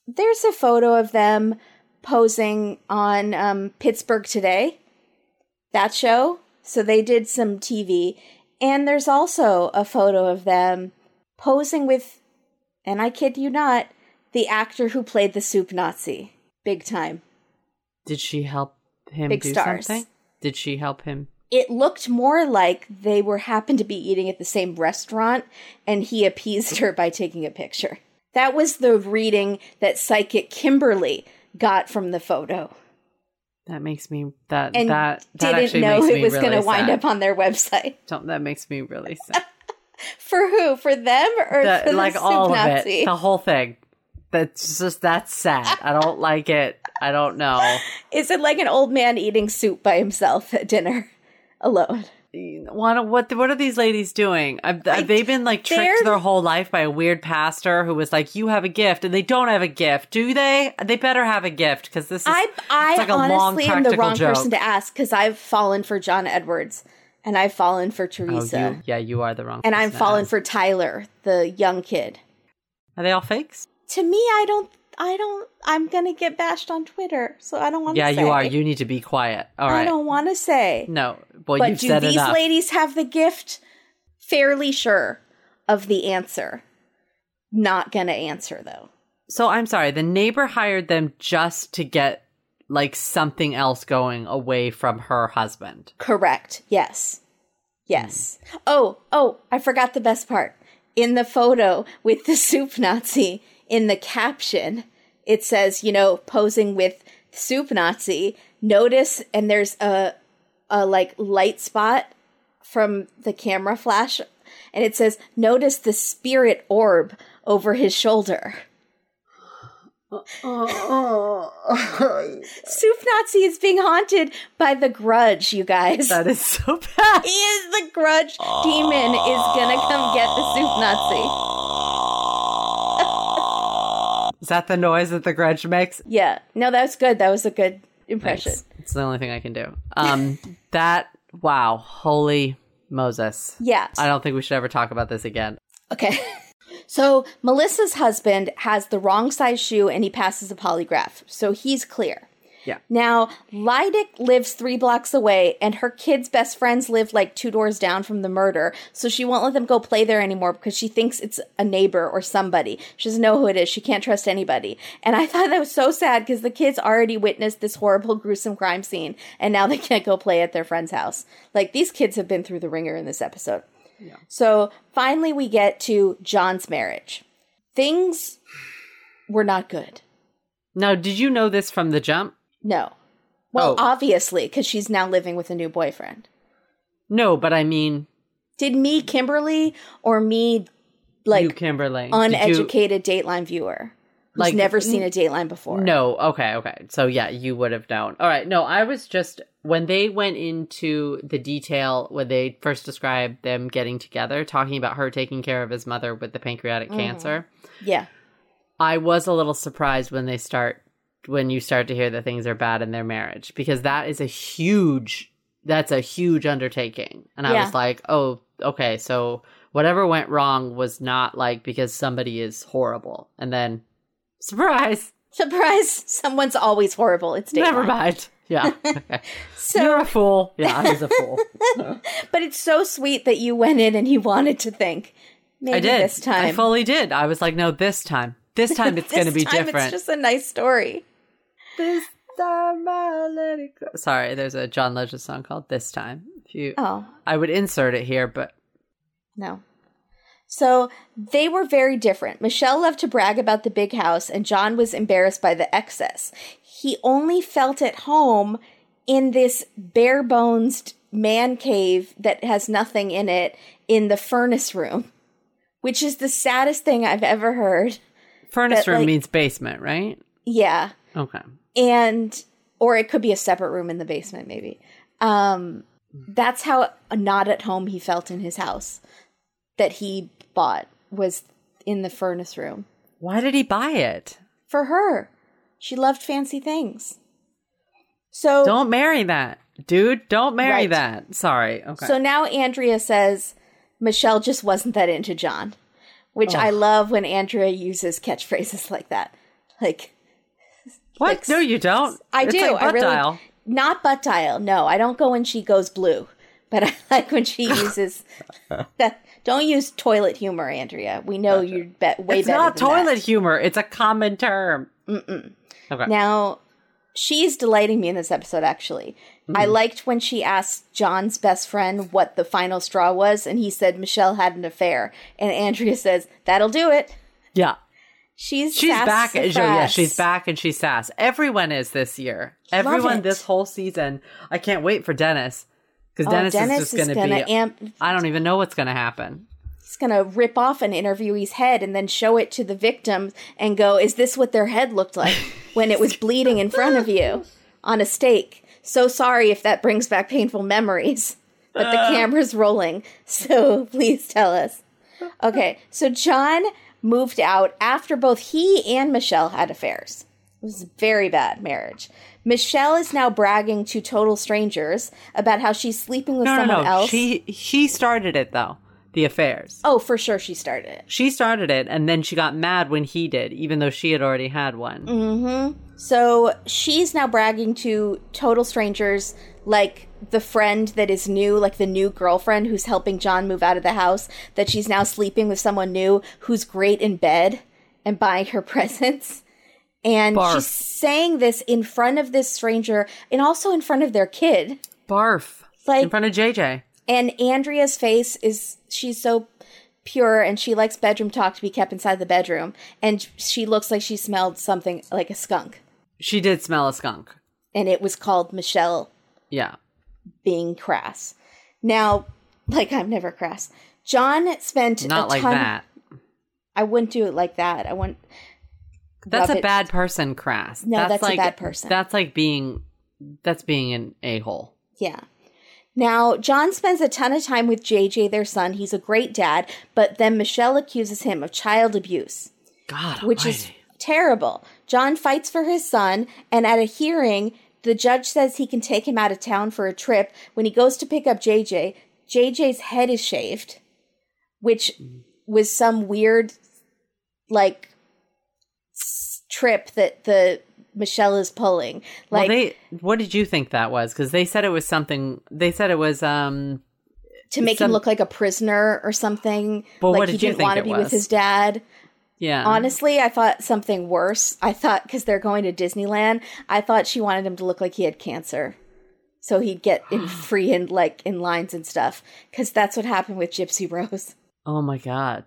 there's a photo of them posing on um, Pittsburgh Today, that show. So they did some TV. And there's also a photo of them posing with, and I kid you not, the actor who played the soup Nazi. Big time. Did she help him Big do stars. something? Did she help him? it looked more like they were happened to be eating at the same restaurant and he appeased her by taking a picture. That was the reading that psychic Kimberly got from the photo That makes me that and that that didn't know it was really going to wind up on their website. Don't- That makes me really sad. For who? For them or The- for like all of it, the whole thing. That's just that's sad. I don't like it. I don't know. Is it like an old man eating soup by himself at dinner alone? What what what are these ladies doing? Have, have they been like tricked their whole life by a weird pastor who was like, "You have a gift," and they don't have a gift, do they? They better have a gift because this is I I like a long honestly am the wrong joke. person to ask because I've fallen for John Edwards and I've fallen for Oh, Theresa. you, yeah, you are the wrong. and I'm falling for Tyler, the young kid. Are they all fakes? To me, I don't. I don't. I'm gonna get bashed on Twitter, so I don't want to. Yeah, say. you are. You need to be quiet. All I don't want to say. No, well, but you've do said these enough. ladies have the gift? Fairly sure of the answer. Not gonna answer though. So I'm sorry. The neighbor hired them just to get like something else going away from her husband. Correct. Yes. Yes. Hmm. Oh, oh, I forgot the best part. In the photo with the soup Nazi, in the caption, it says, you know, posing with soup Nazi. Notice, and there's a, a like light spot from the camera flash, and it says, notice the spirit orb over his shoulder. Soup Nazi is being haunted by the grudge, you guys. That is so bad. He is the grudge demon is gonna come get the soup Nazi. Is that the noise that the grudge makes? Yeah. No, that was good. That was a good impression. Thanks. It's the only thing I can do. Um, that wow, holy Moses! Yeah. I don't think we should ever talk about this again. Okay. So Melissa's husband has the wrong size shoe and he passes a polygraph. So he's clear. Yeah. Now, Lydic lives three blocks away, and her kids' best friends live like two doors down from the murder. So she won't let them go play there anymore because she thinks it's a neighbor or somebody. She doesn't know who it is. She can't trust anybody. And I thought that was so sad because the kids already witnessed this horrible, gruesome crime scene, and now they can't go play at their friend's house. Like, these kids have been through the ringer in this episode. So finally, we get to John's marriage. Things were not good. Now, did you know this from the jump? No. Well, Oh. obviously, because she's now living with a new boyfriend. No, but I mean, Did me, Kimberly, or me, like, you, Kimberly. Did you- uneducated Dateline viewer who's Like, never seen a Dateline before? No, okay, okay. So yeah, you would have known. All right. No, I was just when they went into the detail when they first described them getting together, talking about her taking care of his mother with the pancreatic Mm-hmm. cancer. Yeah. I was a little surprised when they start when you start to hear that things are bad in their marriage because that is a huge that's a huge undertaking. And I Yeah. was like, "Oh, okay, so whatever went wrong was not like because somebody is horrible." And then surprise, Surprise! Someone's always horrible. It's never mind. Yeah. Okay. So, You're a fool. Yeah, I was a fool. but it's so sweet that you went in and you wanted to think. Maybe I did. this time. I fully did. I was like, "No, this time. This time it's going to be time different." It's just a nice story. This time I let it go. Sorry, there's a John Legend song called "This Time." If you, Oh, I would insert it here, but No. So they were very different. Michelle loved to brag about the big house, and John was embarrassed by the excess. He only felt at home in this bare bones man cave that has nothing in it in the furnace room, which is the saddest thing I've ever heard. furnace But, room like- means basement, right? Yeah. Okay. And or it could be a separate room in the basement maybe um that's how not at home he felt in his house that he bought was in the furnace room Why did he buy it? for her she loved fancy things so Don't marry that, dude. Don't marry Right. that. Sorry. Okay. so now andrea says michelle just wasn't that into john which i love when andrea uses catchphrases like that like what? like- no, you don't. I It's do. Like I butt really dial. not butt dial. No, I don't go when she goes blue, but I like when she uses that. Don't use toilet humor, Andrea. We know you're be- way It's better. It's not toilet that. humor. It's a common term. Mm-mm. Okay. Now, she's delighting me in this episode. Actually, I Mm-hmm. liked when she asked John's best friend what the final straw was, and he said Michelle had an affair, and Andrea says that'll do it. yeah. She's She's back. sassafras. Yeah, she's back and she's sass. Everyone is this year. Everyone it. this whole season. I can't wait for Dennis because Oh, Dennis, Dennis is just going to gonna be. amp- I don't even know what's going to happen. He's gonna rip off an interviewee's head and then show it to the victim and go, "Is this what their head looked like when it was bleeding in front of you on a stake?" So sorry if that brings back painful memories, but the uh. camera's rolling, so please tell us. Okay, so John moved out after both he and Michelle had affairs. It was a very bad marriage. Michelle is now bragging to total strangers about how she's sleeping with No, no, someone no. else. She she started it though. The affairs. oh, for sure, she started it. She started it, and then she got mad when he did, even though she had already had one. Mm. So she's now bragging to total strangers, like the friend that is new, like the new girlfriend who's helping John move out of the house, that she's now sleeping with someone new who's great in bed and buying her presents. And Barf. she's saying this in front of this stranger and also in front of their kid. Barf. Like- in front of JJ. And Andrea's face is, she's so pure and she likes bedroom talk to be kept inside the bedroom. And she looks like she smelled something like a skunk. She did smell a skunk. And it was called Michelle Yeah. Being crass. Now, like I'm never crass. John spent Not a like ton- that. I wouldn't do it like that. I wouldn't. That's a it- bad person, crass. No, that's a like, bad person. That's like being that's being an a hole. Yeah. Now, John spends a ton of time with JJ, their son. He's a great dad, but then Michelle accuses him of child abuse, God, which is terrible. John fights for his son, and at a hearing, the judge says he can take him out of town for a trip. When he goes to pick up JJ, JJ's head is shaved, which was some weird, like, s- trip that the Michelle is pulling. Well, Like they. What did you think that was? Because they said it was something. They said it was. um to make some- him look like a prisoner or something. But like what he did you didn't think want to be was? with his dad. Yeah. Honestly, I thought something worse. I thought because they're going to Disneyland, I thought she wanted him to look like he had cancer, so he'd get in free and like in lines and stuff. Because that's what happened with Gypsy Rose, Oh my god.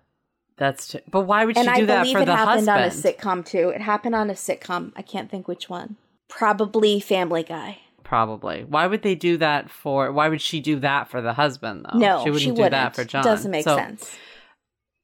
That's. T- but why would and she I do that believe for it the happened husband? on a sitcom too. It happened on a sitcom. I can't think which one. Probably Family Guy. Probably. Why would they do that for? Why would she do that for the husband though? no, she wouldn't she do wouldn't. that for John. It doesn't make So sense.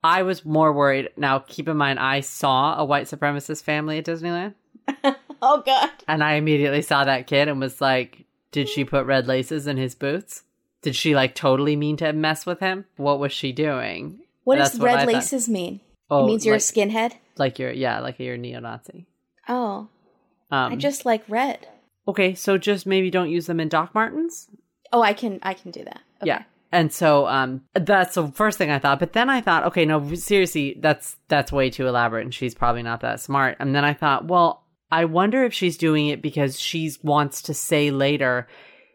I was more worried. Now, keep in mind, I saw a white supremacist family at Disneyland, Oh God. and I immediately saw that kid and was like, "Did she put red laces in his boots? Did she like totally mean to mess with him? What was she doing?" What That's does what red thought. laces mean? Oh, it means you're like, a skinhead. like you're yeah, like you're a neo-Nazi. Oh, Um, I just like red. okay, so just maybe don't use them in Doc Martens. Oh, I can I can do that. Okay. Yeah. And so um that's the first thing I thought. But then I thought, okay, no, seriously, that's that's way too elaborate and she's probably not that smart. And then I thought, well, I wonder if she's doing it because she wants to say later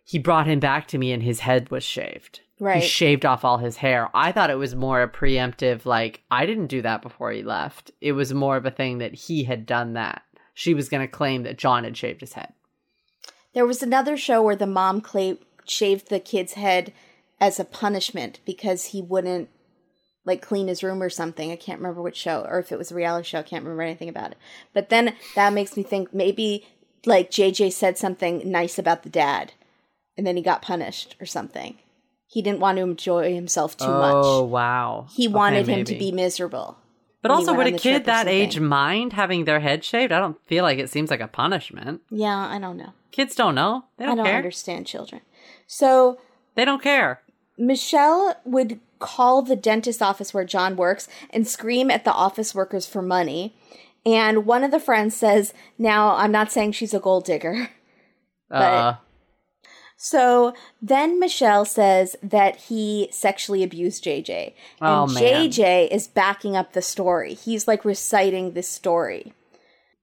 he brought him back to me and his head was shaved. Right. He shaved off all his hair. I thought it was more a preemptive like I didn't do that before he left. It was more of a thing that he had done that. She was going to claim that John had shaved his head. There was another show where the mom cla- shaved the kid's head as a punishment because he wouldn't like clean his room or something. I can't remember which show or if it was a reality show. I can't remember anything about it. But then that makes me think maybe like JJ said something nice about the dad and then he got punished or something. He didn't want to enjoy himself too Oh, much. Oh, wow. He Okay, wanted him to be miserable. But also, would a kid that age mind having their head shaved? I don't feel like it seems like a punishment. Yeah, I don't know. Kids don't know. They I don't, don't care. understand children. So They don't care. Michelle would call the dentist office where John works and scream at the office workers for money. And one of the friends says, Now, I'm not saying she's a gold digger. Uh, So then Michelle says that he sexually abused JJ. And Oh. JJ is backing up the story. He's like reciting this story.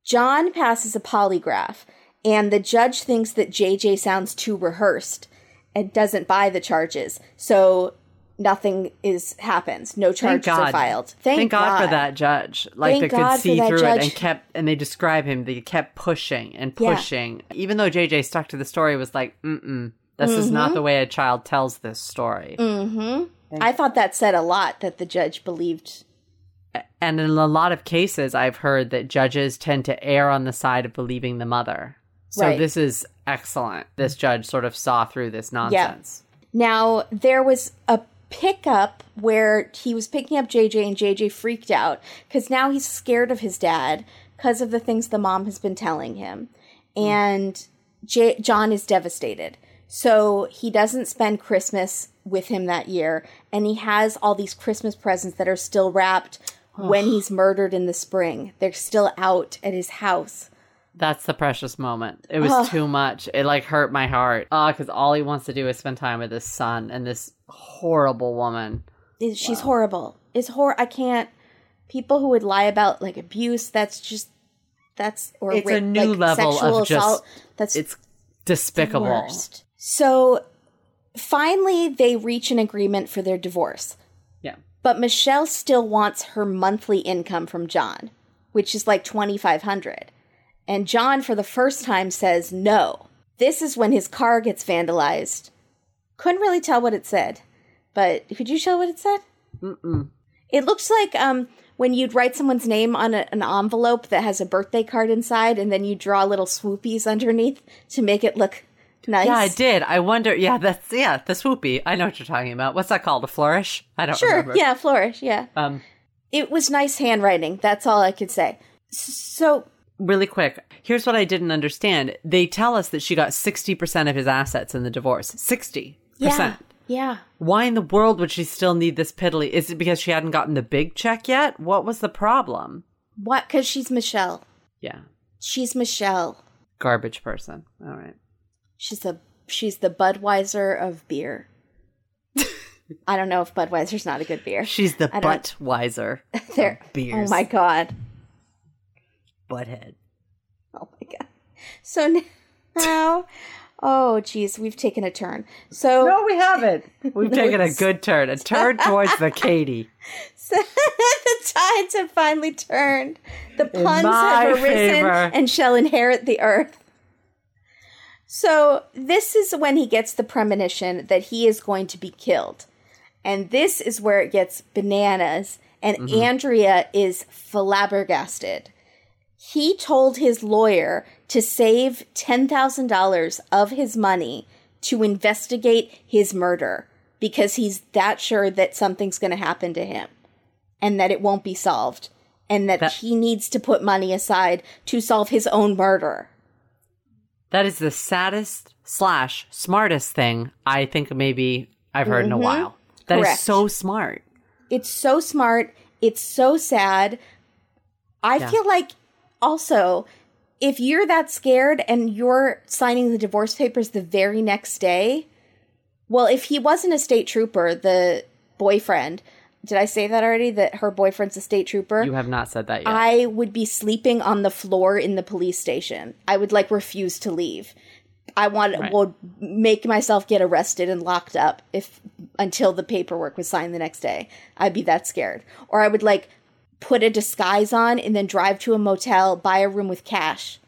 John passes a polygraph, and the judge thinks that JJ sounds too rehearsed and doesn't buy the charges. So nothing is happens. No thank charges are filed. Thank, God, for that judge. Like Thank God could for see through it and kept and they describe him. They kept pushing and Yeah. pushing, even though JJ stuck to the story. Was like, mm mm. This is Mm-hmm. not the way a child tells this story. I thought that said a lot that the judge believed. And in a lot of cases, I've heard that judges tend to err on the side of believing the mother. So Right. this is excellent. This judge sort of saw through this nonsense. Now, there was a pickup where he was picking up JJ and JJ freaked out because now he's scared of his dad because of the things the mom has been telling him. Hmm. And J- John is devastated. So he doesn't spend Christmas with him that year. And he has all these Christmas presents that are still wrapped when he's murdered in the spring. They're still out at his house. That's the precious moment. It was too much. It like hurt my heart. Ah, because all he wants to do is spend time with his son and this horrible woman. Is- She's horrible. It's hor. I can't. People who would lie about like abuse. That's just. That's or It's a new like, level of just- assault. That's It's despicable. So, finally, they reach an agreement for their divorce. Yeah. But Michelle still wants her monthly income from John, which is like twenty five hundred. And John, for the first time, says no. This is when his car gets vandalized. Couldn't really tell what it said, but could you show what it said? Mm-mm. It looks like um when you'd write someone's name on a, an envelope that has a birthday card inside, and then you draw little swoopies underneath to make it look nice. Yeah, I did. I wonder. Yeah, that's yeah, the swoopy. I know what you're talking about. What's that called? A flourish? I don't remember. Sure, remember. yeah, flourish, yeah. Um, It was nice handwriting. That's all I could say. So really quick. Here's what I didn't understand. They tell us that she got 60% of his assets in the divorce. 60%. yeah, yeah. Why in the world would she still need this piddly? Is it because she hadn't gotten the big check yet? What was the problem? What? Because she's Michelle. Yeah. She's Michelle. Garbage person. All right. She's a she's the Budweiser of beer. I don't know if Budweiser's not a good beer. She's the Buttweiser. There. beers. Oh my god. Butthead. Oh my god. So now, oh geez, we've taken a turn. So No, we haven't. We've taken a good turn. A turn towards the Katie. the tides have finally turned. The puns have arisen favor. and shall inherit the earth. So, this is when he gets the premonition that he is going to be killed. And this is where it gets bananas. And Mm-hmm. Andrea is flabbergasted. He told his lawyer to save $10,000 of his money to investigate his murder because he's that sure that something's going to happen to him and that it won't be solved and that, That- he needs to put money aside to solve his own murder. That is the saddest slash smartest thing I think maybe I've heard in a while. That is Mm-hmm. Correct. so smart. It's so smart. It's so sad. I Yeah. feel like also if you're that scared and you're signing the divorce papers the very next day, well, if he wasn't a state trooper, the boyfriend, did I say that already? That her boyfriend's a state trooper? You have not said that yet. I would be sleeping on the floor in the police station. I would like refuse to leave. I want Right. would make myself get arrested and locked up if until the paperwork was signed the next day. I'd be that scared. Or I would like put a disguise on and then drive to a motel, buy a room with cash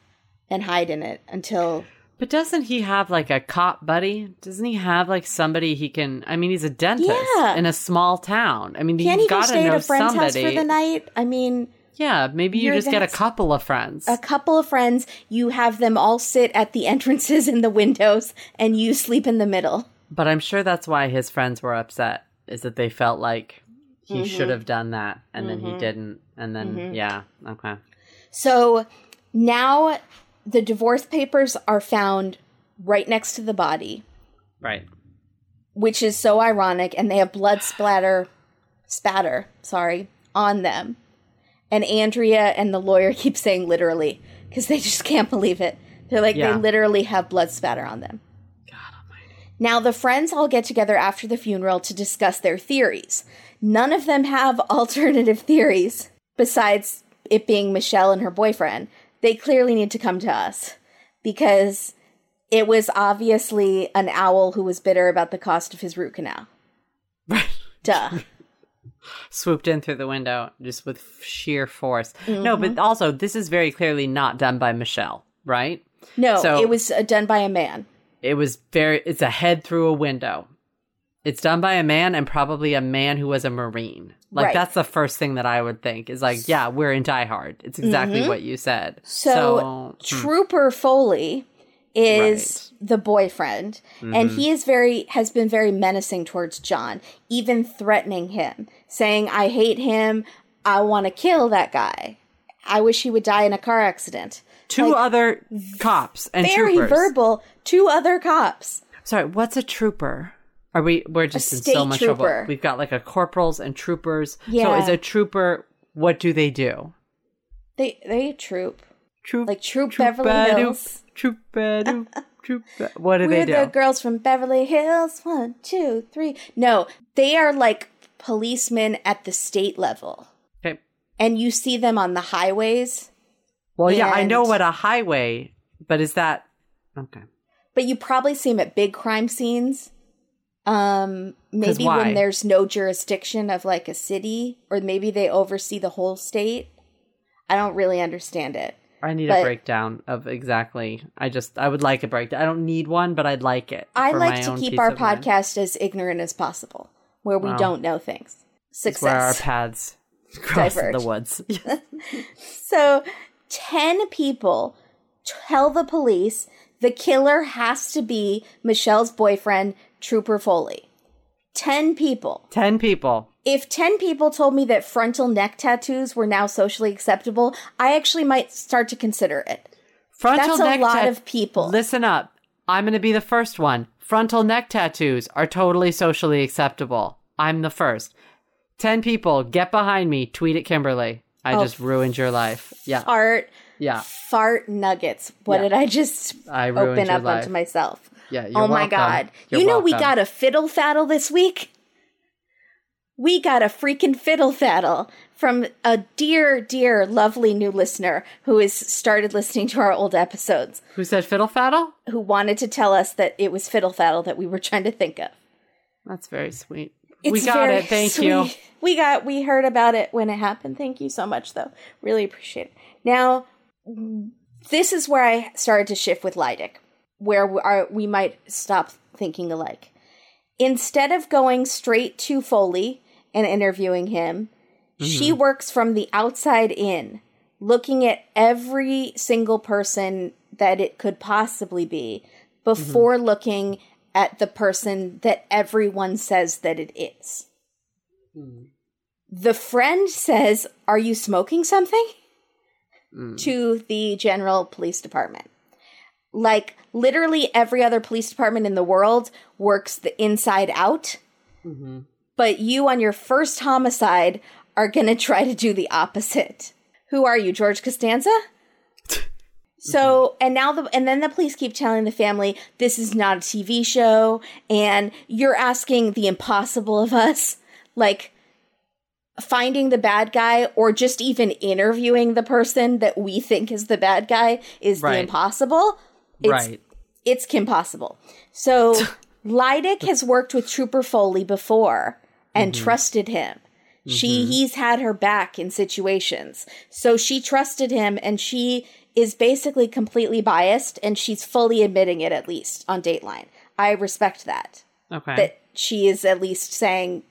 and hide in it until but doesn't he have like a cop buddy? Doesn't he have like somebody he can? I mean, he's a dentist Yeah. in a small town. I mean, can't even got to stay know at a friend's somebody. house for the night. I mean, Yeah, maybe you just get a couple of friends. a couple of friends, you have them all sit at the entrances and the windows and you sleep in the middle. But I'm sure that's why his friends were upset, is that they felt like he Mm-hmm. should have done that and then he didn't. And then, yeah, okay. So now the divorce papers are found right next to the body, Right. which is so ironic, and they have blood splatter, spatter, sorry, on them. And Andrea and the lawyer keep saying literally because they just can't believe it. They're like, Yeah. they literally have blood spatter on them. Now, the friends all get together after the funeral to discuss their theories. None of them have alternative theories besides it being Michelle and her boyfriend. They clearly need to come to us because it was obviously an owl who was bitter about the cost of his root canal. Right. Duh. Swooped in through the window just with sheer force. No, Mm-hmm. but also, this is very clearly not done by Michelle, right? No, So- it was uh, done by a man. It was very, it's a head through a window. It's done by a man and probably a man who was a Marine. Like, Right. that's the first thing that I would think is like, yeah, we're in Die Hard. It's exactly what you said. Mm-hmm. So, Trooper Foley is the boyfriend and he is very has been very menacing towards John, even threatening him, saying I hate him, I want to kill that guy. I wish he would die in a car accident. Two other cops and Very troopers. verbal, two other cops. Sorry, what's a trooper? Are we? We're just in so much trooper. trouble. We've got like a corporals and troopers. So is a trooper? What do they do? They they troop. Troop Like Troop Beverly Troop-a-doop, Hills. Troop-a-doop, troop. What do We're they the girls from Beverly Hills. One, two, three. No, they are like policemen at the state level. Okay. And you see them on the highways. Well, yeah, I know what a highway, but is that okay? but you probably see them at big crime scenes. Um, maybe when there's no jurisdiction of like a city, or maybe they oversee the whole state. I don't really understand it. I need But- a breakdown of exactly. I just I would like a breakdown. I don't need one, but I'd like it. I like to keep our of mind. podcast as ignorant as possible, where we Wow. don't know things. It's where our paths cross in the woods. So, 10 people tell the police the killer has to be Michelle's boyfriend, Trooper Foley. 10 people. Ten people. If 10 people told me that frontal neck tattoos were now socially acceptable, I actually might start to consider it. Frontal That's a neck lot tat- of people. Listen up. I'm going to be the first one. Frontal neck tattoos are totally socially acceptable. I'm the first. 10 people, get behind me. Tweet at Kimberly. I Oh, just ruined your life. Yeah. Fart, Yeah. fart nuggets. What Yeah. did I just I open up life. onto myself? Yeah. Oh you're oh my god. You're you know we got a fiddle faddle this week? we got a freaking fiddle faddle from a dear, dear, lovely new listener who has started listening to our old episodes, Who said fiddle faddle? who wanted to tell us that it was fiddle faddle that we were trying to think of. That's very sweet. It's we got it. Thank you. We got we heard about it when it happened. Thank you so much though. Really appreciate it. Now this is where I started to shift with Lydic, where we, are, we might stop thinking alike. Instead of going straight to Foley and interviewing him, she mm-hmm. works from the outside in, looking at every single person that it could possibly be mm-hmm. before looking at the person that everyone says that it is. Hmm. The friend says, Are you smoking something? Hmm. to the general police department. Like, literally every other police department in the world works the inside out. Mm-hmm. But you, on your first homicide, are going to try to do the opposite. Who are you, George Costanza? So, and now the, and then the police keep telling the family this is not a TV show and you're asking the impossible of us. Like, finding the bad guy or just even interviewing the person that we think is the bad guy is the impossible. It's, right. It's Kim Possible. So, Lydic has worked with Trooper Foley before and mm-hmm. trusted him. She mm-hmm. he's had her back in situations. So she trusted him and she is basically completely biased and she's fully admitting it at least on Dateline. I respect that. Okay. That she is at least saying,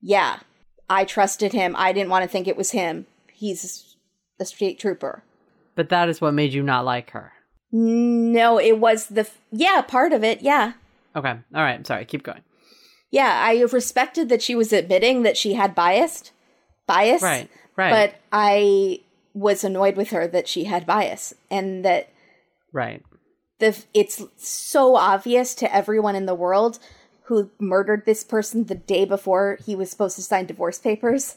"Yeah, I trusted him. I didn't want to think it was him. He's a state trooper." but that is what made you not like her. No, it was the f- yeah, part of it. Yeah. Okay. All right. I'm Sorry. Keep going. Yeah, I respected that she was admitting that she had biased bias. Right. Right. But I was annoyed with her that she had bias and that right. the it's so obvious to everyone in the world who murdered this person the day before he was supposed to sign divorce papers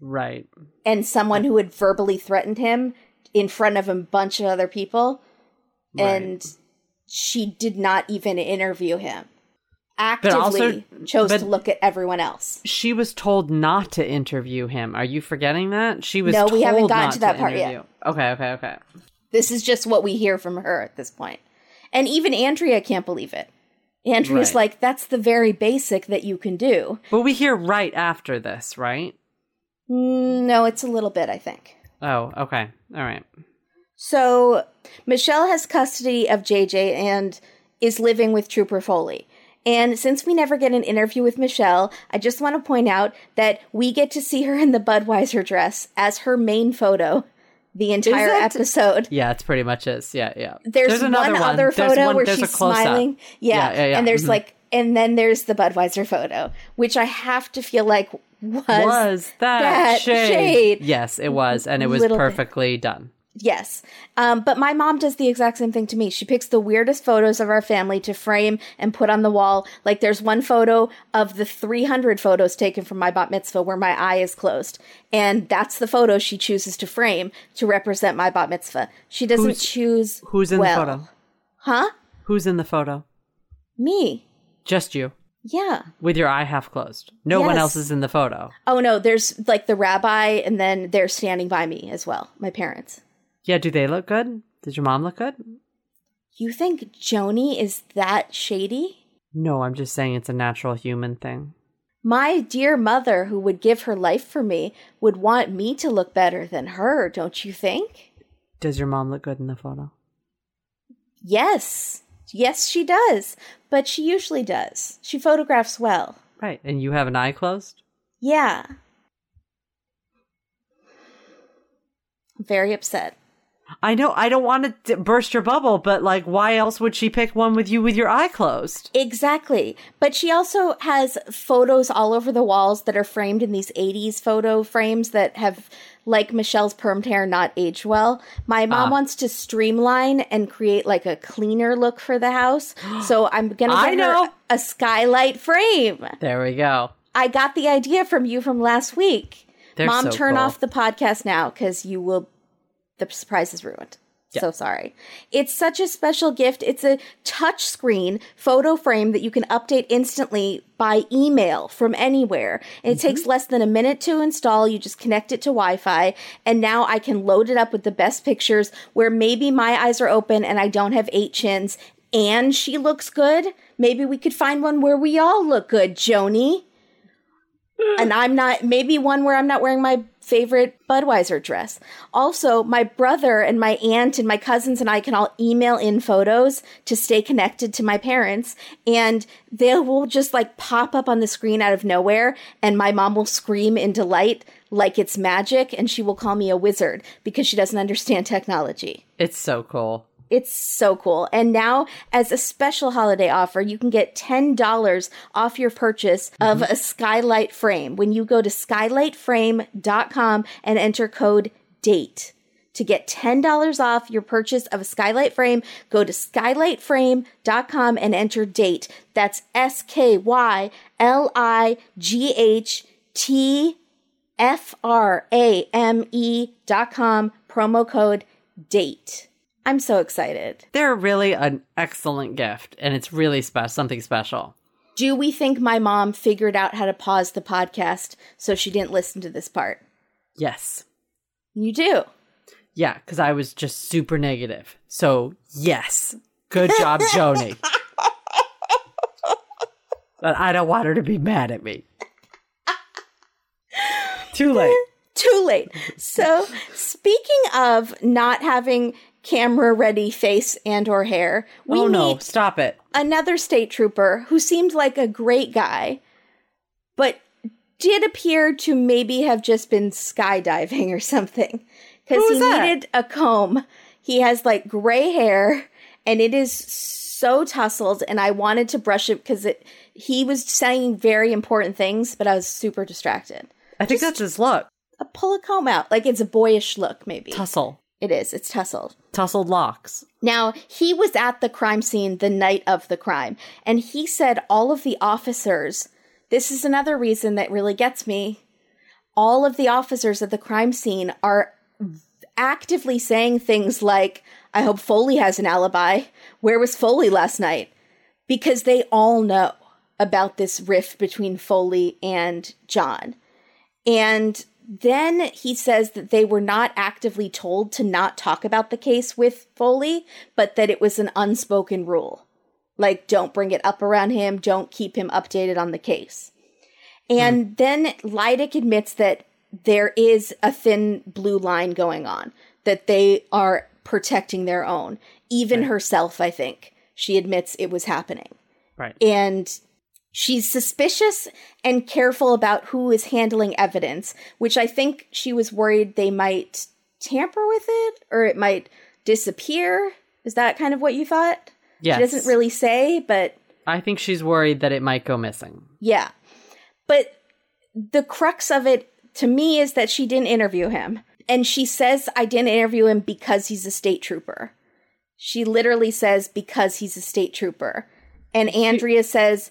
Right. and someone who had verbally threatened him in front of a bunch of other people and she did not even interview him actively also- chose to look at everyone else She was told not to interview him. Are you forgetting that? She was No, we haven't gotten to that part yet. Okay, okay, okay. this is just what we hear from her at this point and even andrea can't believe it andrea's Right. like that's the very basic that you can do But we hear right after this, right? Mm, no it's a little bit i think Oh, okay. All right. So Michelle has custody of JJ and is living with Trooper Foley. And since we never get an interview with Michelle, I just want to point out that we get to see her in the Budweiser dress as her main photo the entire episode. Yeah, it's pretty much is. Yeah, yeah. There's, one, other There's photo one- where she's smiling. Yeah. Yeah, yeah, yeah. And there's Mhm. like and then there's the Budweiser photo, which I have to feel like was, Was that, that shade? shade. Yes, it was, and it was Little bit. perfectly done. Yes. Um, but my mom does the exact same thing to me. She picks the weirdest photos of our family to frame and put on the wall. Like there's one photo of the 300 photos taken from my bat mitzvah where my eye is closed. And that's the photo she chooses to frame to represent my bat mitzvah. She doesn't Who's- choose Who's in well. the photo? Huh? Who's in the photo? Me. Just you, Yeah. with your eye half closed. No one else is in the photo. Oh no, there's like the rabbi and then they're standing by me as well, my parents. Yeah, do they look good? Does your mom look good? You think Joni is that shady? No, I'm just saying it's a natural human thing. My dear mother, who would give her life for me, would want me to look better than her, don't you think? Does your mom look good in the photo? Yes. Yes, she does. But she usually does. She photographs well. Right, and you have an eye closed? Yeah. I'm very upset. I know, I don't want to burst your bubble, but like, why else would she pick one with you with your eye closed? Exactly. But she also has photos all over the walls that are framed in these 80s photo frames that have, like Michelle's permed hair, not aged well. My mom Ah. wants to streamline and create like a cleaner look for the house. So I'm going to get her a skylight frame. There we go. I got the idea from you from last week. They're mom, so turn cool. off the podcast now because you will, the surprise is ruined. So sorry. It's such a special gift. It's a touch screen photo frame that you can update instantly by email from anywhere. And it mm-hmm. takes less than a minute to install. You just connect it to Wi Fi. And now I can load it up with the best pictures where maybe my eyes are open and I don't have eight chins and she looks good. Maybe we could find one where we all look good, Joni. And I'm not, maybe one where I'm not wearing my favorite Budweiser dress. Also, my brother and my aunt and my cousins and I can all email in photos to stay connected to my parents and they will just like pop up on the screen out of nowhere and my mom will scream in delight like it's magic and she will call me a wizard because she doesn't understand technology. It's so cool. It's so cool. And now, as a special holiday offer, you can get $10 off your purchase of mm-hmm. a skylight frame when you go to skylightframe.com and enter code DATE. To get $10 off your purchase of a skylight frame, go to skylightframe.com and enter DATE. That's S K Y L I G H T F R A M E dot com, promo code DATE. I'm so excited. They're really an excellent gift, and it's really special, something special. Do we think my mom figured out how to pause the podcast so she didn't listen to this part? Yes. You do. Yeah, because I was just super negative. So, yes. Good job, Joni. but I don't want her to be mad at me. Too late. Too late. So, speaking of not having camera ready face and or hair, we oh no, stop it. another state trooper who seemed like a great guy, but did appear to maybe have just been skydiving or something. Because he that? needed a comb. He has like gray hair and it is so tousled and I wanted to brush it because it he was saying very important things, but I was super distracted. I think that's his look. A pull a comb out. Like it's a boyish look, maybe. Tussle. It is. It's tussled. Tousled locks. Now, he was at the crime scene the night of the crime, and he said all of the officers, this is another reason that really gets me. All of the officers at the crime scene are actively saying things like, I hope Foley has an alibi. Where was Foley last night? Because they all know about this rift between Foley and John. And then he says that they were not actively told to not talk about the case with Foley, but that it was an unspoken rule. Like, don't bring it up around him, don't keep him updated on the case. And hmm. then Lydic admits that there is a thin blue line going on, that they are protecting their own. Even herself, I think, she admits it was happening Right. and she's suspicious and careful about who is handling evidence, which I think she was worried they might tamper with it or it might disappear. Is that kind of what you thought? Yes. She doesn't really say, but I think she's worried that it might go missing. yeah. But the crux of it to me is that she didn't interview him. And she says, I didn't interview him because he's a state trooper. She literally says, because he's a state trooper. And Andrea says,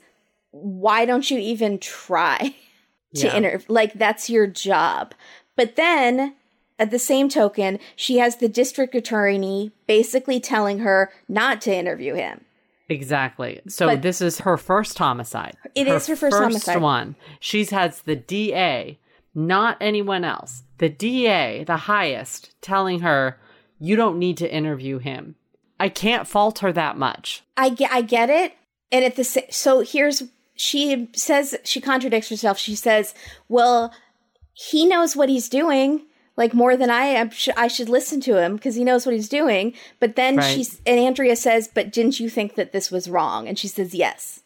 why don't you even try to Yeah. interview? Like, that's your job. But then, at the same token, she has the district attorney basically telling her not to interview him. Exactly. So But- this is her first homicide. It is her first homicide. one. She's has the DA, not anyone else. The DA, the highest, telling her you don't need to interview him. I can't fault her that much. I get, I get it. And at the so here's she says she contradicts herself. She says, "Well, he knows what he's doing." Like more than I am, sh- I should listen to him because he knows what he's doing. But then Right. she's and Andrea says, "But didn't you think that this was wrong?" And she says, "Yes."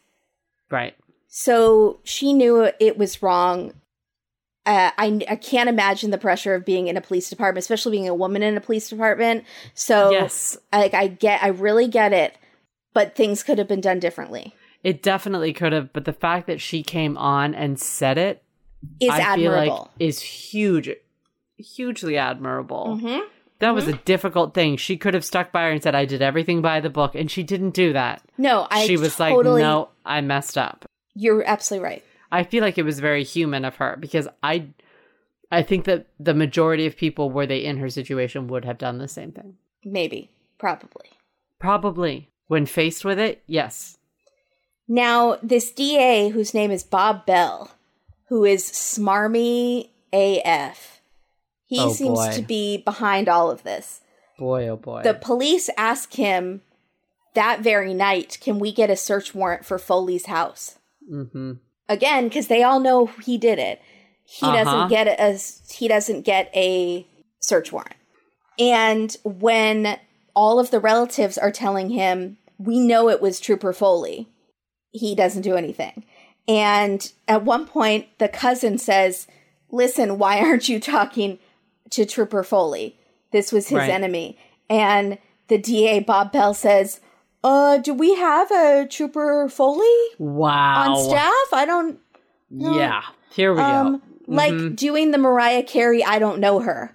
Right. So she knew it was wrong. Uh, I, I can't imagine the pressure of being in a police department, especially being a woman in a police department. So, Yes. like, I get, I really get it, but things could have been done differently. It definitely could have, but the fact that she came on and said it, Is I feel like admirable. is huge, hugely admirable. Mhm. That was a difficult thing. She could have stuck by her and said, "I did everything by the book," and she didn't do that. no, I she was totally, like, "No, I messed up." You're absolutely right. I feel like it was very human of her because I I think that the majority of people were they in her situation would have done the same thing. Maybe. Probably. Probably. When faced with it, yes. Now, this DA, whose name is Bob Bell, who is smarmy AF, he Oh, seems boy. to be behind all of this. Boy, oh boy. The police ask him that very night, can we get a search warrant for Foley's house? mm-hmm. Again, because they all know he did it. He Uh-huh. doesn't get a he doesn't get a search warrant. And when all of the relatives are telling him, we know it was Trooper Foley, he doesn't do anything. And at one point, the cousin says, Listen, why aren't you talking to Trooper Foley? This was his Right. enemy. And the DA, Bob Bell, says, uh, do we have a Trooper Foley Wow. on staff? I don't, Yeah. Here we um, go. like Mm-hmm. doing the Mariah Carey, I don't know her.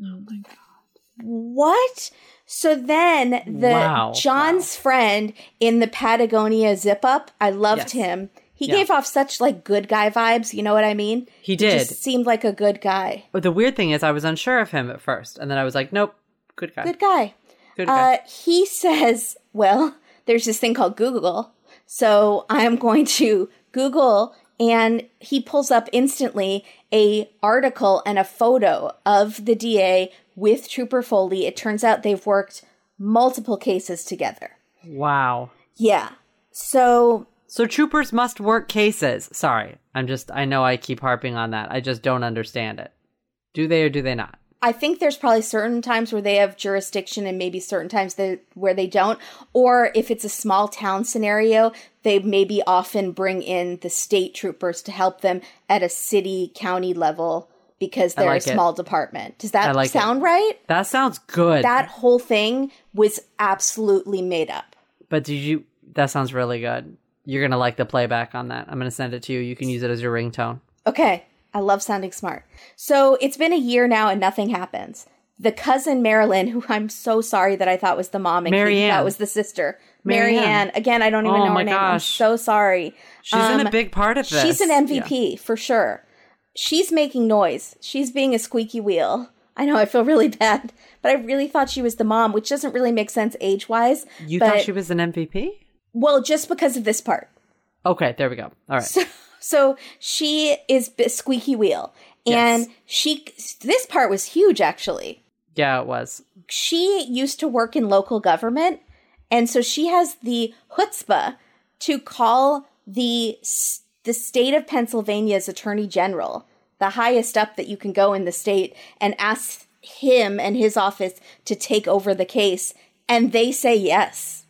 Oh my God. What? So then the Wow. John's friend in the Patagonia zip up, I loved Yes. him. He Yeah. gave off such like good guy vibes, you know what I mean? He did. Just seemed like a good guy. But the weird thing is, I was unsure of him at first, and then I was like, nope, good guy. Good guy. Good guy. Uh, he says, well, there's this thing called Google. So I'm going to Google and he pulls up instantly a article and a photo of the DA with Trooper Foley. It turns out they've worked multiple cases together. wow. Yeah. So So troopers must work cases. Sorry, I'm just. I know I keep harping on that. I just don't understand it. Do they or do they not? I think there's probably certain times where they have jurisdiction and maybe certain times they, where they don't. Or if it's a small town scenario, they maybe often bring in the state troopers to help them at a city county level because they're like a it. small department. Does that like it. sound right? That sounds good. That whole thing was absolutely made up. but did you? That sounds really good. You're gonna like the playback on that. I'm gonna send it to you. You can use it as your ringtone. Okay. I love sounding smart. So it's been a year now and nothing happens. The cousin Marilyn, who I'm so sorry that I thought was the mom and Marianne. thought was the sister. Marianne. Marianne. Again, I don't even Oh know her name. I'm so sorry. She's in Um, a big part of this. She's an Yeah. MVP for sure. She's making noise. She's being a squeaky wheel. I know I feel really bad, but I really thought she was the mom, which doesn't really make sense age wise. You but, thought she was an MVP? well, just because of this part. Okay, there we go. All right. So she is squeaky wheel, and Yes. she. This part was huge, actually. yeah, it was. She used to work in local government, and so she has the chutzpah to call the the state of Pennsylvania's attorney general, the highest up that you can go in the state, and ask him and his office to take over the case, and they say yes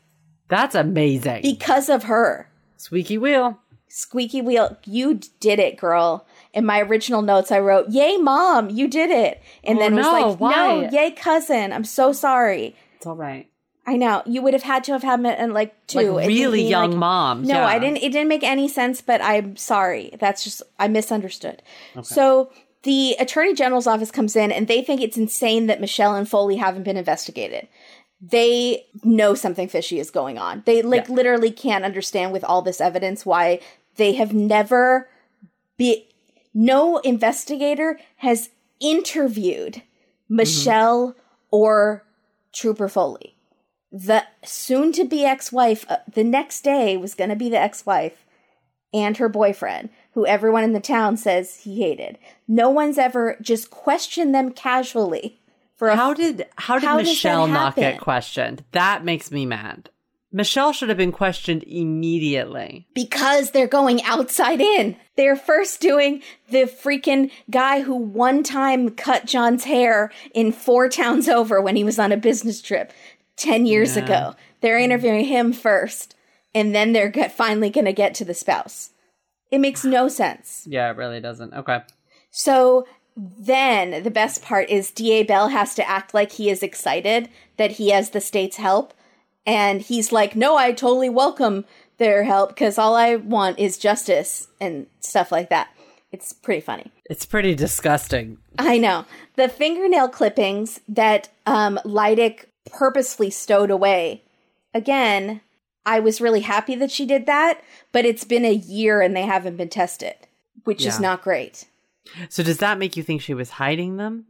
That's amazing. because of her. Squeaky wheel. Squeaky wheel, you did it, girl. In my original notes, I wrote, "Yay, mom, you did it," and Oh, then it was no, like, why? "No, yay, cousin, I'm so sorry." It's all right. I know you would have had to have had in like two, Like really mean, young like- moms. No, yeah. I didn't. It didn't make any sense, but I'm sorry. That's just I misunderstood. So the attorney general's office comes in, and they think it's insane that Michelle and Foley haven't been investigated. They know something fishy is going on. They like Yeah. literally can't understand with all this evidence why they have never be no investigator has interviewed mm-hmm. Michelle or Trooper Foley. The soon to be ex wife, uh, the next day was going to be the ex wife and her boyfriend, who everyone in the town says he hated. No one's ever just questioned them casually for a How did how did How Michelle not get questioned? That makes me mad. Michelle should have been questioned immediately. because they're going outside in. They're first doing the freaking guy who one time cut John's hair in four towns over when he was on a business trip 10 years Yeah. ago. They're interviewing him first, and then they're get, finally going to get to the spouse. It makes no sense. Yeah, it really doesn't. Okay. So then the best part is DA Bell has to act like he is excited that he has the state's help. And he's like, no, I totally welcome their help because all I want is justice and stuff like that. It's pretty funny. It's pretty disgusting. I know. The fingernail clippings that um, Lydic purposely stowed away. Again, I was really happy that she did that, but it's been a year and they haven't been tested, which is not great. So does that make you think she was hiding them?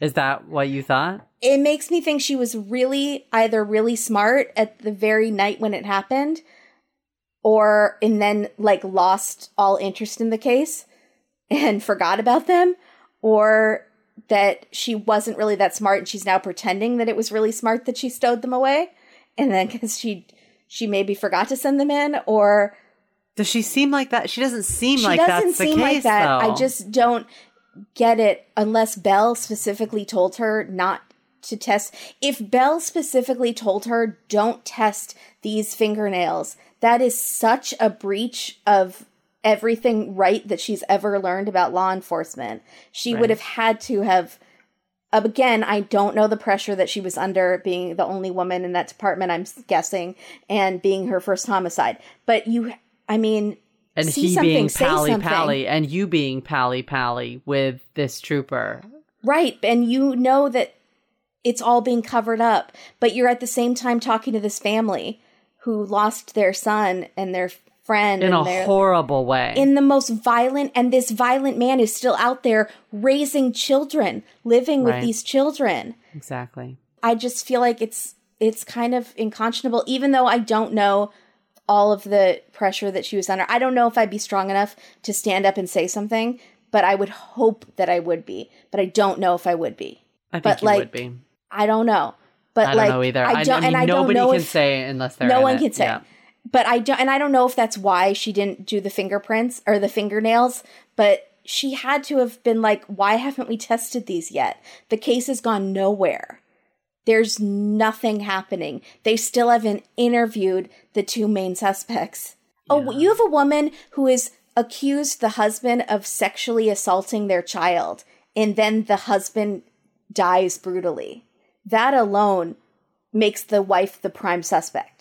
Is that what you thought? It makes me think she was really either really smart at the very night when it happened or and then like lost all interest in the case and forgot about them or that she wasn't really that smart and she's now pretending that it was really smart that she stowed them away and then cuz she she maybe forgot to send them in or Does she seem like that? She doesn't seem she like doesn't that's the seem case, like that. though. I just don't get it unless Bell specifically told her not to test. If Bell specifically told her don't test these fingernails, that is such a breach of everything right that she's ever learned about law enforcement. She would have had to have again, I don't know the pressure that she was under being the only woman in that department, I'm guessing, and being her first homicide. But you, I mean, and see he something, being pally pally, and you being pally pally with this trooper. Right. And you know that it's all being covered up, but you're at the same time talking to this family who lost their son and their friend in a horrible way. in the most violent and this violent man is still out there raising children, living with these children. exactly. I just feel like it's it's kind of unconscionable even though I don't know all of the pressure that she was under. I don't know if I'd be strong enough to stand up and say something, but I would hope that I would be. But I don't know if I would be. I think But, you like, would be. I don't know. But I don't like know either. I don't mean, and I don't nobody know can if say unless they're no one it. can say. Yeah. But I don't and I don't know if that's why she didn't do the fingerprints or the fingernails, but she had to have been like, why haven't we tested these yet? The case has gone nowhere. There's nothing happening. They still haven't interviewed the two main suspects. Oh, you have a woman who is accused the husband of sexually assaulting their child, and then the husband dies brutally. That alone makes the wife the prime suspect.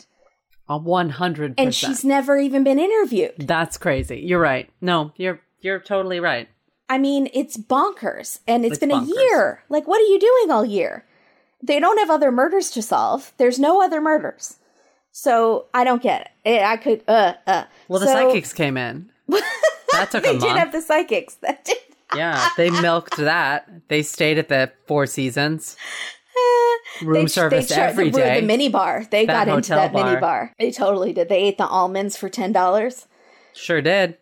A one hundred And percent. And she's never even been interviewed. That's crazy. You're right. No, you're you're totally right. I mean, it's bonkers. And it's It's been bonkers. a year. Like, what are you doing all year? They don't have other murders to solve. There's no other murders. So I don't get it. Eh, I could, uh, uh. Well, the So- psychics came in. That took a They did have the psychics. That did. yeah, they milked that. They stayed at the Four Seasons. Room They, service they every the, day. The mini bar. They That got into that mini bar. bar. They totally did. They ate the almonds for ten dollars. Sure did.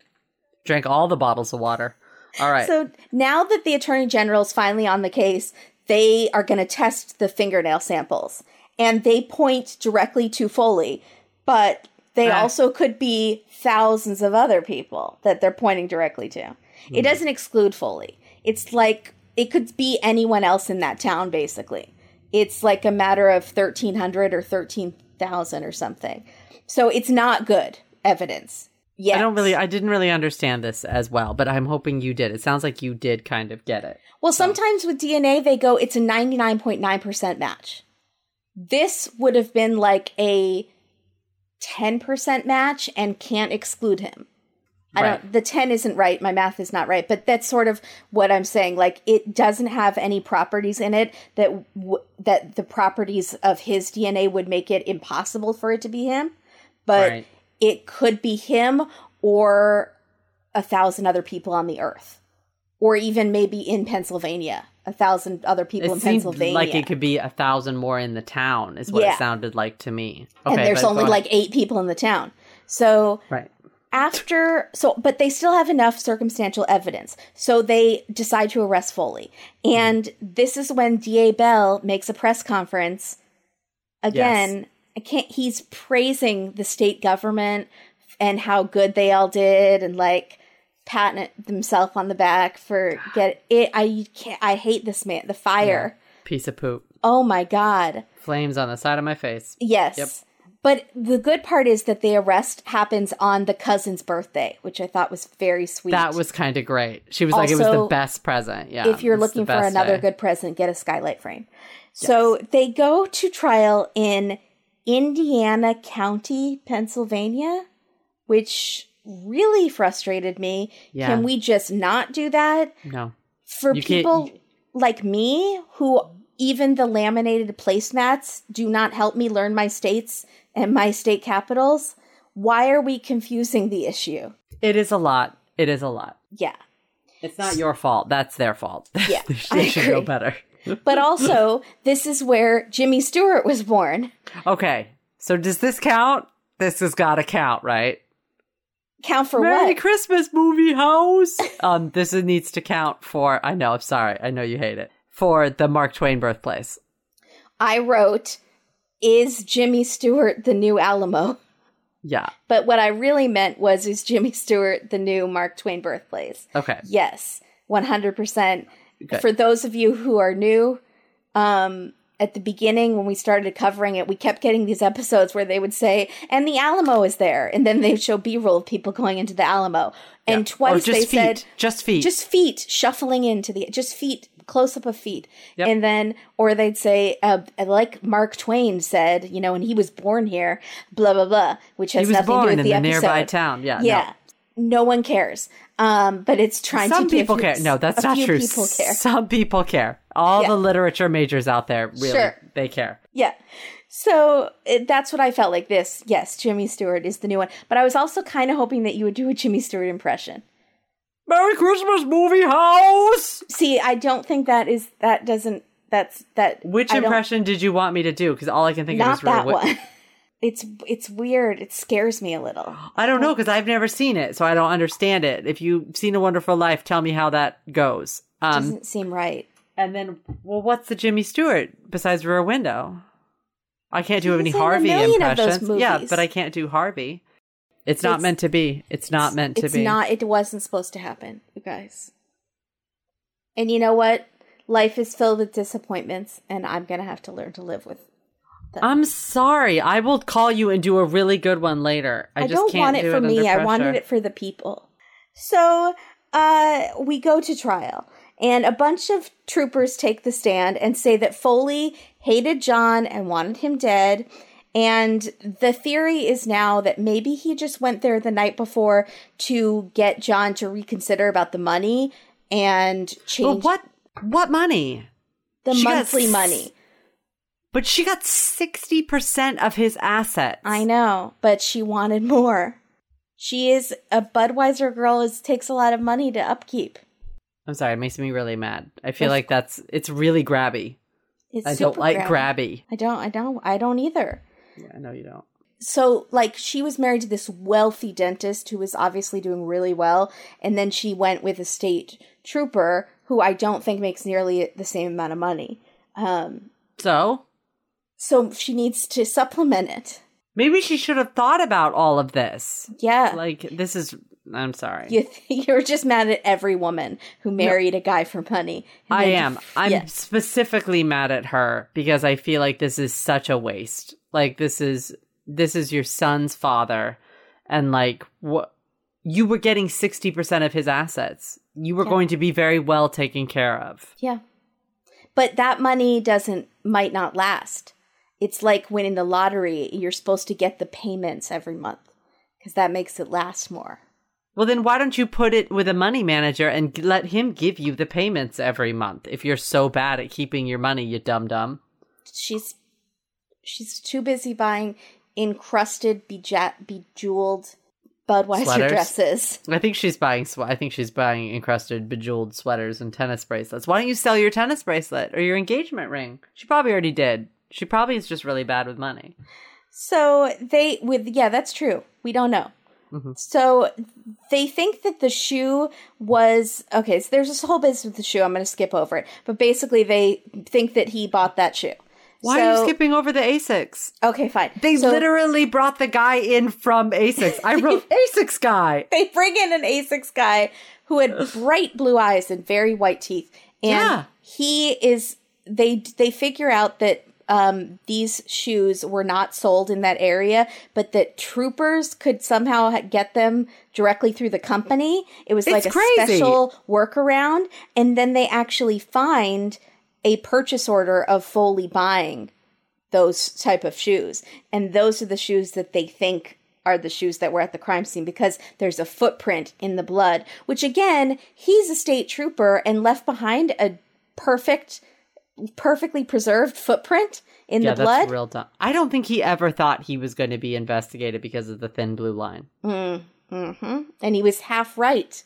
Drank all the bottles of water. All right. So now that the attorney general's finally on the case, they are going to test the fingernail samples, and they point directly to Foley, but they also could be thousands of other people that they're pointing directly to. It hmm. doesn't exclude Foley. It's like it could be anyone else in that town, basically. It's like a matter of 1300 or 13,000 or something. So it's not good evidence. Yeah. I don't really I didn't really understand this as well, but I'm hoping you did. It sounds like you did kind of get it. Well, sometimes with DNA, they go, it's a 99.9% match. This would have been like a 10% match and can't exclude him. I Right. don't, the 10 isn't right. My math is not right, but that's sort of what I'm saying. Like, it doesn't have any properties in it that, w- that the properties of his DNA would make it impossible for it to be him. But Right. it could be him or a thousand other people on the earth or even maybe in Pennsylvania, a thousand other people It in seemed Pennsylvania. like it could be a thousand more in the town, is what Yeah. it sounded like to me. and there's only like eight people in the town. So right. After, so, but they still have enough circumstantial evidence. So they decide to arrest Foley. And this is when D.A. Bell makes a press conference. Again, I can't, he's praising the state government and how good they all did and like patting themselves on the back for get it. I can't, I hate this man, the fire. Piece of poop. Oh my God. Flames on the side of my face. Yes. Yep. But the good part is that the arrest happens on the cousin's birthday, which I thought was very sweet. That was kind of great. She was like, it was the best present. Yeah. if you're looking for another day. good present, get a skylight frame. So they go to trial in Indiana County, Pennsylvania, which really frustrated me. Yeah. Can we just not do that? No. for You people like me who even the laminated placemats do not help me learn my states and my state capitals why are we confusing the issue It is a lot. It is a lot. yeah It's not your fault. That's their fault. Yeah, they I should know better. but also this is where Jimmy Stewart was born. Okay. So does this count? This has got to count, right? Count for Merry what? Christmas, movie house. um, this needs to count for. I know. I'm sorry. I know you hate it. For the Mark Twain birthplace. I wrote, "Is Jimmy Stewart the new Alamo?" Yeah. But what I really meant was, "Is Jimmy Stewart the new Mark Twain birthplace?" Okay. Yes, one hundred percent. Okay. For those of you who are new, um, at the beginning when we started covering it, we kept getting these episodes where they would say, "And the Alamo is there," and then they would show B-roll of people going into the Alamo, and Yeah. twice or just they feet. said, just feet. just feet shuffling into the just feet close up of feet Yep. and then or they'd say uh, like mark twain said you know when he was born here blah blah blah which has nothing to do in with the, the, episode nearby town. Yeah. no. yeah no. one cares um but it's trying Some to people care. No, that's not true. people care Some people care. All Yeah. the literature majors out there, really, Sure. they care. Yeah. So it, that's what I felt like this. Yes, Jimmy Stewart is the new one. But I was also kind of hoping that you would do a Jimmy Stewart impression. Merry Christmas, movie house. See, I don't think that is, that doesn't, that's, that. Which I impression did you want me to do? Because all I can think of is that Wi- one. It's, it's weird. It scares me a little. I don't know because I've never seen it, so I don't understand it. If you've seen A Wonderful Life, tell me how that goes. Um, Doesn't seem right. and then, well, what's the Jimmy Stewart besides Rear Window? I can't do He's any Harvey million of those impressions. Yeah, but I can't do Harvey. It's not meant to be. It's not meant to be. it's be. not, it wasn't supposed to happen, you guys. And you know what? Life is filled with disappointments, and I'm going to have to learn to live with Them. I'm sorry. I will call you and do a really good one later. I, I, just don't can't want it do for under me. I wanted it for the people. So uh, we go to trial, and a bunch of troopers take the stand and say that Foley hated John and wanted him dead. And the theory is now that maybe he just went there the night before to get John to reconsider about the money and Well, change what? What money? the she monthly s- money. But she got sixty percent of his assets. I know, but she wanted more. She is a Budweiser girl. Is takes a lot of money to upkeep. I'm sorry. It makes me really mad. I feel Yes. like that's it's really grabby. It's I don't super like grabby. grabby. I don't. I don't. I don't either. Yeah, I know you don't. So, like, she was married to this wealthy dentist who was obviously doing really well, and then she went with a state trooper who I don't think makes nearly the same amount of money. Um, So so she needs to supplement it. maybe she should have thought about all of this. Yeah, Like this is. I'm sorry. you you're just mad at every woman who married a guy for money. I am. def- I'm yeah. specifically mad at her because I feel like this is such a waste. Like this is this is your son's father and like what you were getting 60% of his assets. You were Yeah. going to be very well taken care of. Yeah. But that money doesn't might not last. It's like winning the lottery. You're supposed to get the payments every month because that makes it last more. Well then why don't you put it with a money manager and let him give you the payments every month if you're so bad at keeping your money, you dum dum. She's she's too busy buying encrusted, beja- bejeweled Budweiser Sweaters? dresses. I think she's buying. Sw- I think she's buying encrusted, bejeweled sweaters and tennis bracelets. Why don't you sell your tennis bracelet or your engagement ring? She probably already did. She probably is just really bad with money. So they with yeah, that's true. We don't know. Mm-hmm. So they think that the shoe was okay. So there's this whole business with the shoe. I'm going to skip over it, but basically they think that he bought that shoe. Why are you skipping over the Asics? Okay, fine. They So literally brought the guy in from Asics. I wrote Asics guy. they bring in an Asics guy who had bright blue eyes and very white teeth, and Yeah. he is. They they figure out that um, these shoes were not sold in that area, but that troopers could somehow get them directly through the company. It was like a crazy. special workaround, and then they actually find a purchase order of Foley buying those type of shoes and those are the shoes that they think are the shoes that were at the crime scene because there's a footprint in the blood which again he's a state trooper and left behind a perfect perfectly preserved footprint in Yeah, the blood that's real dumb. I don't think he ever thought he was going to be investigated because of the thin blue line. mm-hmm. and he was half right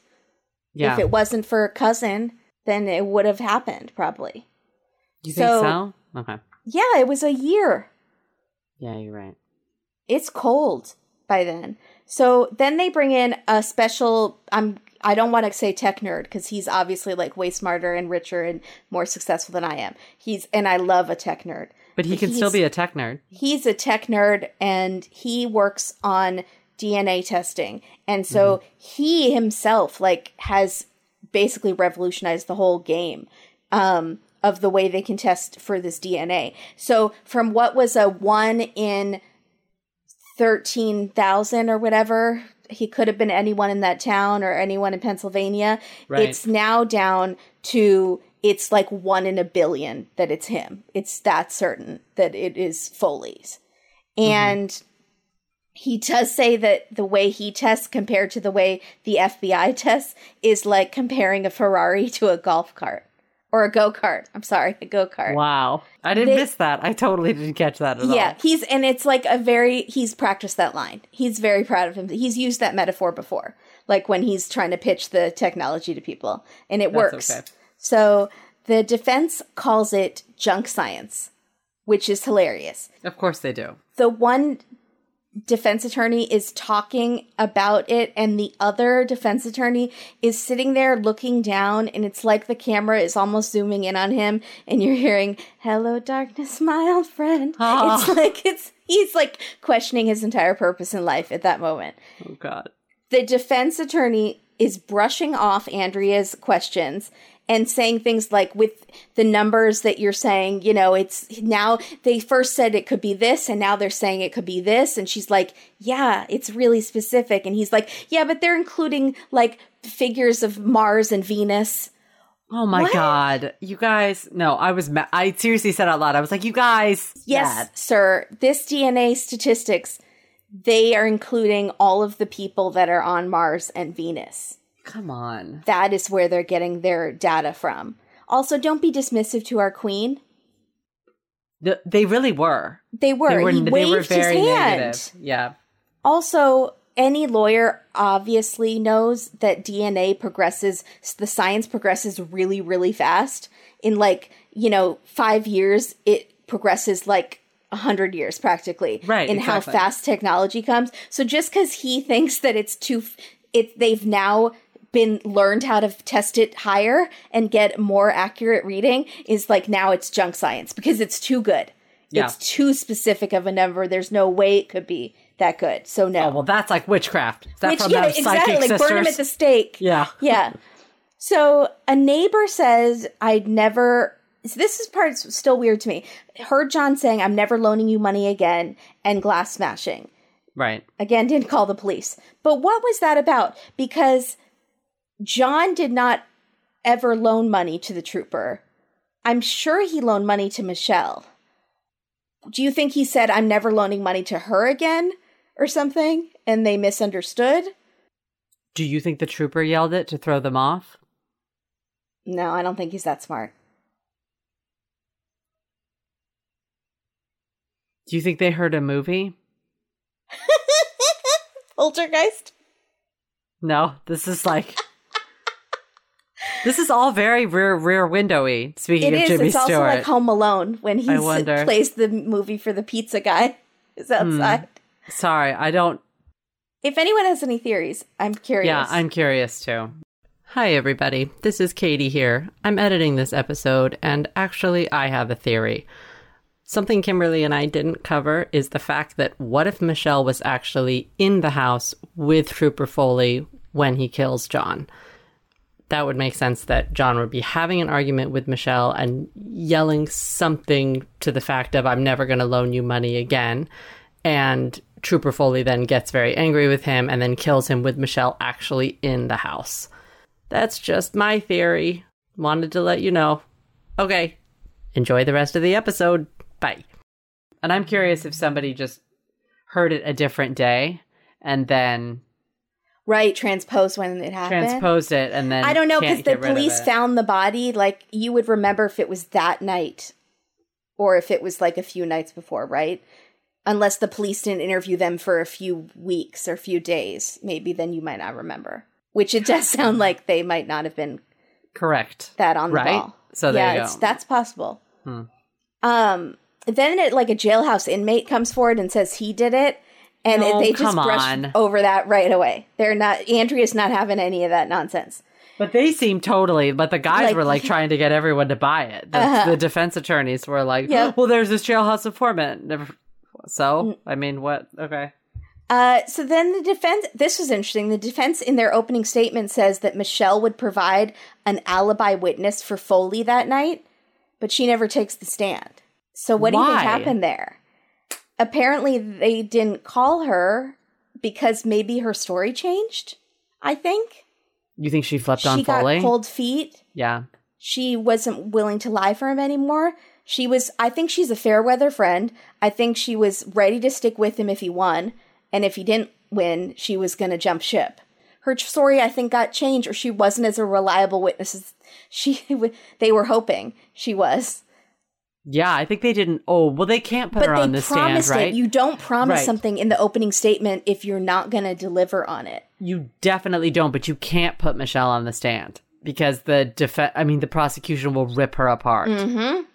Yeah. if it wasn't for a cousin then it would have happened probably You think So- so? Okay. Yeah, it was a year. Yeah, you're right. It's cold by then. So then they bring in a special I'm I don't want to say tech nerd because he's obviously like way smarter and richer and more successful than I am. He's and I love a tech nerd. But he can still be a tech nerd. he's a tech nerd and he works on DNA testing. And so he himself like has basically revolutionized the whole game um, of the way they can test for this DNA. So from what was a 1 in 13,000 or whatever, he could have been anyone in that town or anyone in Pennsylvania. Right. It's now down to it's like 1 in a billion that it's him. It's that certain that it is Foley's. Mm-hmm. And he does say that the way he tests compared to the way the FBI tests is like comparing a Ferrari to a golf cart or a go kart. I'm sorry, a go kart. Wow. I didn't They- miss that. I totally didn't catch that at all. Yeah, he's and it's like a very he's practiced that line. He's very proud of him. He's used that metaphor before, like when he's trying to pitch the technology to people, and it That's works. okay. So the defense calls it junk science, which is hilarious. Of course they do. The one defense attorney is talking about it and the other defense attorney is sitting there looking down and it's like the camera is almost zooming in on him and you're hearing hello darkness my old friend. It's like it's he's like questioning his entire purpose in life at that moment. Oh God. the defense attorney is brushing off Andrea's questions and saying things like with the numbers that you're saying, you know, it's now they first said it could be this and now they're saying it could be this and she's like, "Yeah, it's really specific." And he's like, "Yeah, but they're including like figures of Mars and Venus." Oh my What? God. You guys. No, I was. Ma- I seriously said out loud. I was like, you guys. Yes, Dad. sir. This DNA statistics they are including all of the people that are on Mars and Venus. Come on. that is where they're getting their data from. Also, don't be dismissive to our queen. The, they really were. They were. They were, he they waved were very his hand. negative. Yeah. Also, any lawyer obviously knows that DNA progresses, the science progresses really, really fast. In like, you know, five years, it progresses like a hundred years practically. Right, In how fast technology comes. So just because he thinks that it's too, it, they've now been learned how to test it higher and get more accurate reading is like now it's junk science because it's too good. Yeah. It's too specific of a number. There's no way it could be that good. So no. Oh well, that's like witchcraft. Is that Which from yeah, exactly. psychic Like sisters? burn him at the stake. yeah. Yeah. So a neighbor says, I'd never. So this is part still weird to me. Heard John saying, I'm never loaning you money again, and glass smashing. Right. Again, didn't call the police. But what was that about? Because John did not ever loan money to the trooper. I'm sure he loaned money to Michelle. Do you think he said, I'm never loaning money to her again or something? And they misunderstood? Do you think the trooper yelled it to throw them off? No, I don't think he's that smart. Do you think they heard a movie? Poltergeist? No, this is like this is all very rear rear windowy. Speaking It of is. Jimmy It's also like Home Alone when he plays the movie for the pizza guy is outside. sorry, I don't. If anyone has any theories, I'm curious. Yeah, I'm curious too. Hi, everybody. This is Katie here. I'm editing this episode, and actually, I have a theory. Something Kimberly and I didn't cover is the fact that what if Michelle was actually in the house with Trooper Foley when he kills John? That would make sense that John would be having an argument with Michelle and yelling something to the fact of, I'm never going to loan you money again. And Trooper Foley then gets very angry with him and then kills him with Michelle actually in the house. That's just my theory. Wanted to let you know. Okay. Enjoy the rest of the episode. Bye. And I'm curious if somebody just heard it a different day and then right. Transposed when it happened. transposed it and then I don't know because the get rid of police found the body. Like you would remember if it was that night, or if it was like a few nights before, right? Unless the police didn't interview them for a few weeks or a few days, maybe then you might not remember. Which it does sound like they might not have been correct. that on the Right? ball. So there yeah, you it's, go. that's possible. Um, then it, like a jailhouse inmate comes forward and says he did it, and No, they just brush on. over that right away. They're not. Andrea's not having any of that nonsense. But they seem totally. But the guys Like- were like trying to get everyone to buy it. The, Uh-huh. the defense attorneys were like, Yeah. "Well, there's this jailhouse informant." Never- So, I mean, what? Okay. Uh, so then the defense, this was interesting. The defense in their opening statement says that Michelle would provide an alibi witness for Foley that night, but she never takes the stand. So what do you think happened there? Apparently they didn't call her because maybe her story changed. I think You think she flipped on she got cold feet. yeah. She wasn't willing to lie for him anymore. She was, I think she's a fair weather friend. I think she was ready to stick with him if he won. And if he didn't win, she was going to jump ship. Her story, I think, got changed, or she wasn't as a reliable witness as she they were hoping she was. Yeah, I think they didn't. Oh, well, they can't put But her on the stand, right? it. You don't promise Right. something in the opening statement if you're not going to deliver on it. You definitely don't, but you can't put Michelle on the stand because the defense, I mean, the prosecution will rip her apart,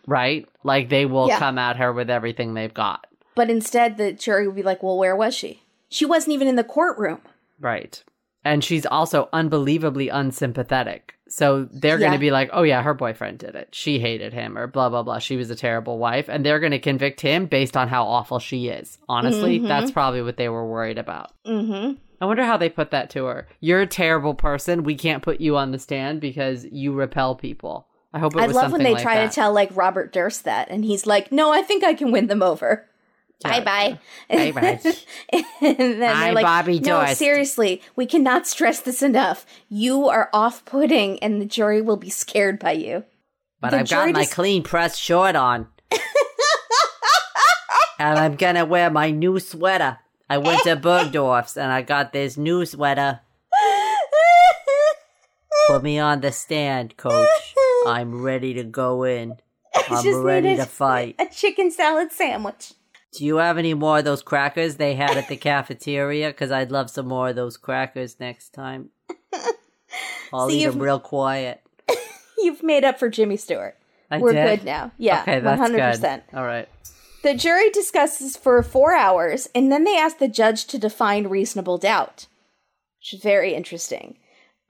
right? Like they will Mm-hmm. Yeah. come at her with everything they've got, But instead, the jury would be like, "Well, where was she? She wasn't even in the courtroom." right? And she's also unbelievably unsympathetic. So they're going to be like, oh, yeah, her boyfriend did it. She hated him, or blah, blah, blah. She was a terrible wife. And they're going to convict him based on how awful she is. Honestly, Mm-hmm. that's probably what they were worried about. hmm I wonder how they put that to her. You're a terrible person. We can't put you on the stand because you repel people. I hope it I love when they like try that. to tell like Robert Durst that, and he's like, "No, I think I can win them over." Bye bye. Bye bye. and then they're like, Bobby "No, Durst." seriously, we cannot stress this enough. You are off-putting, and the jury will be scared by you." But The I've got jury my just- clean pressed short on. and I'm gonna wear my new sweater. I went to Bergdorf's and I got this new sweater. Put me on the stand, coach. I'm ready to go in. I'm Just ready needed to fight. A chicken salad sandwich. Do you have any more of those crackers they had at the cafeteria? Because I'd love some more of those crackers next time. I'll So eat them real quiet. You've made up for Jimmy Stewart. I We're did? good now. Yeah, Okay, one that's hundred good. percent. All right. The jury discusses for four hours, and then they ask the judge to define reasonable doubt, which is very interesting.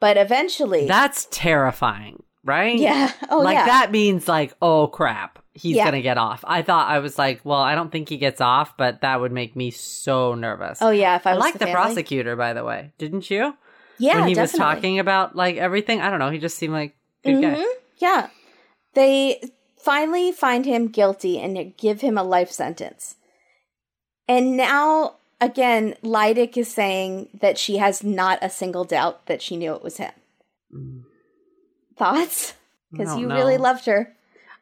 But eventually, That's terrifying, right? yeah, oh like yeah, that means like, oh crap, he's Yeah. gonna get off. I thought I was like, well, I don't think he gets off, but that would make me so nervous. oh yeah. If I I like the, the, prosecutor, by the way. Didn't you? yeah, when he definitely. was talking about like everything, I don't know. He just seemed like good guy. Mhm. Yeah, they finally find him guilty and give him a life sentence. And now again, Lydic is saying that she has not a single doubt that she knew it was him. Thoughts? Because you really loved her.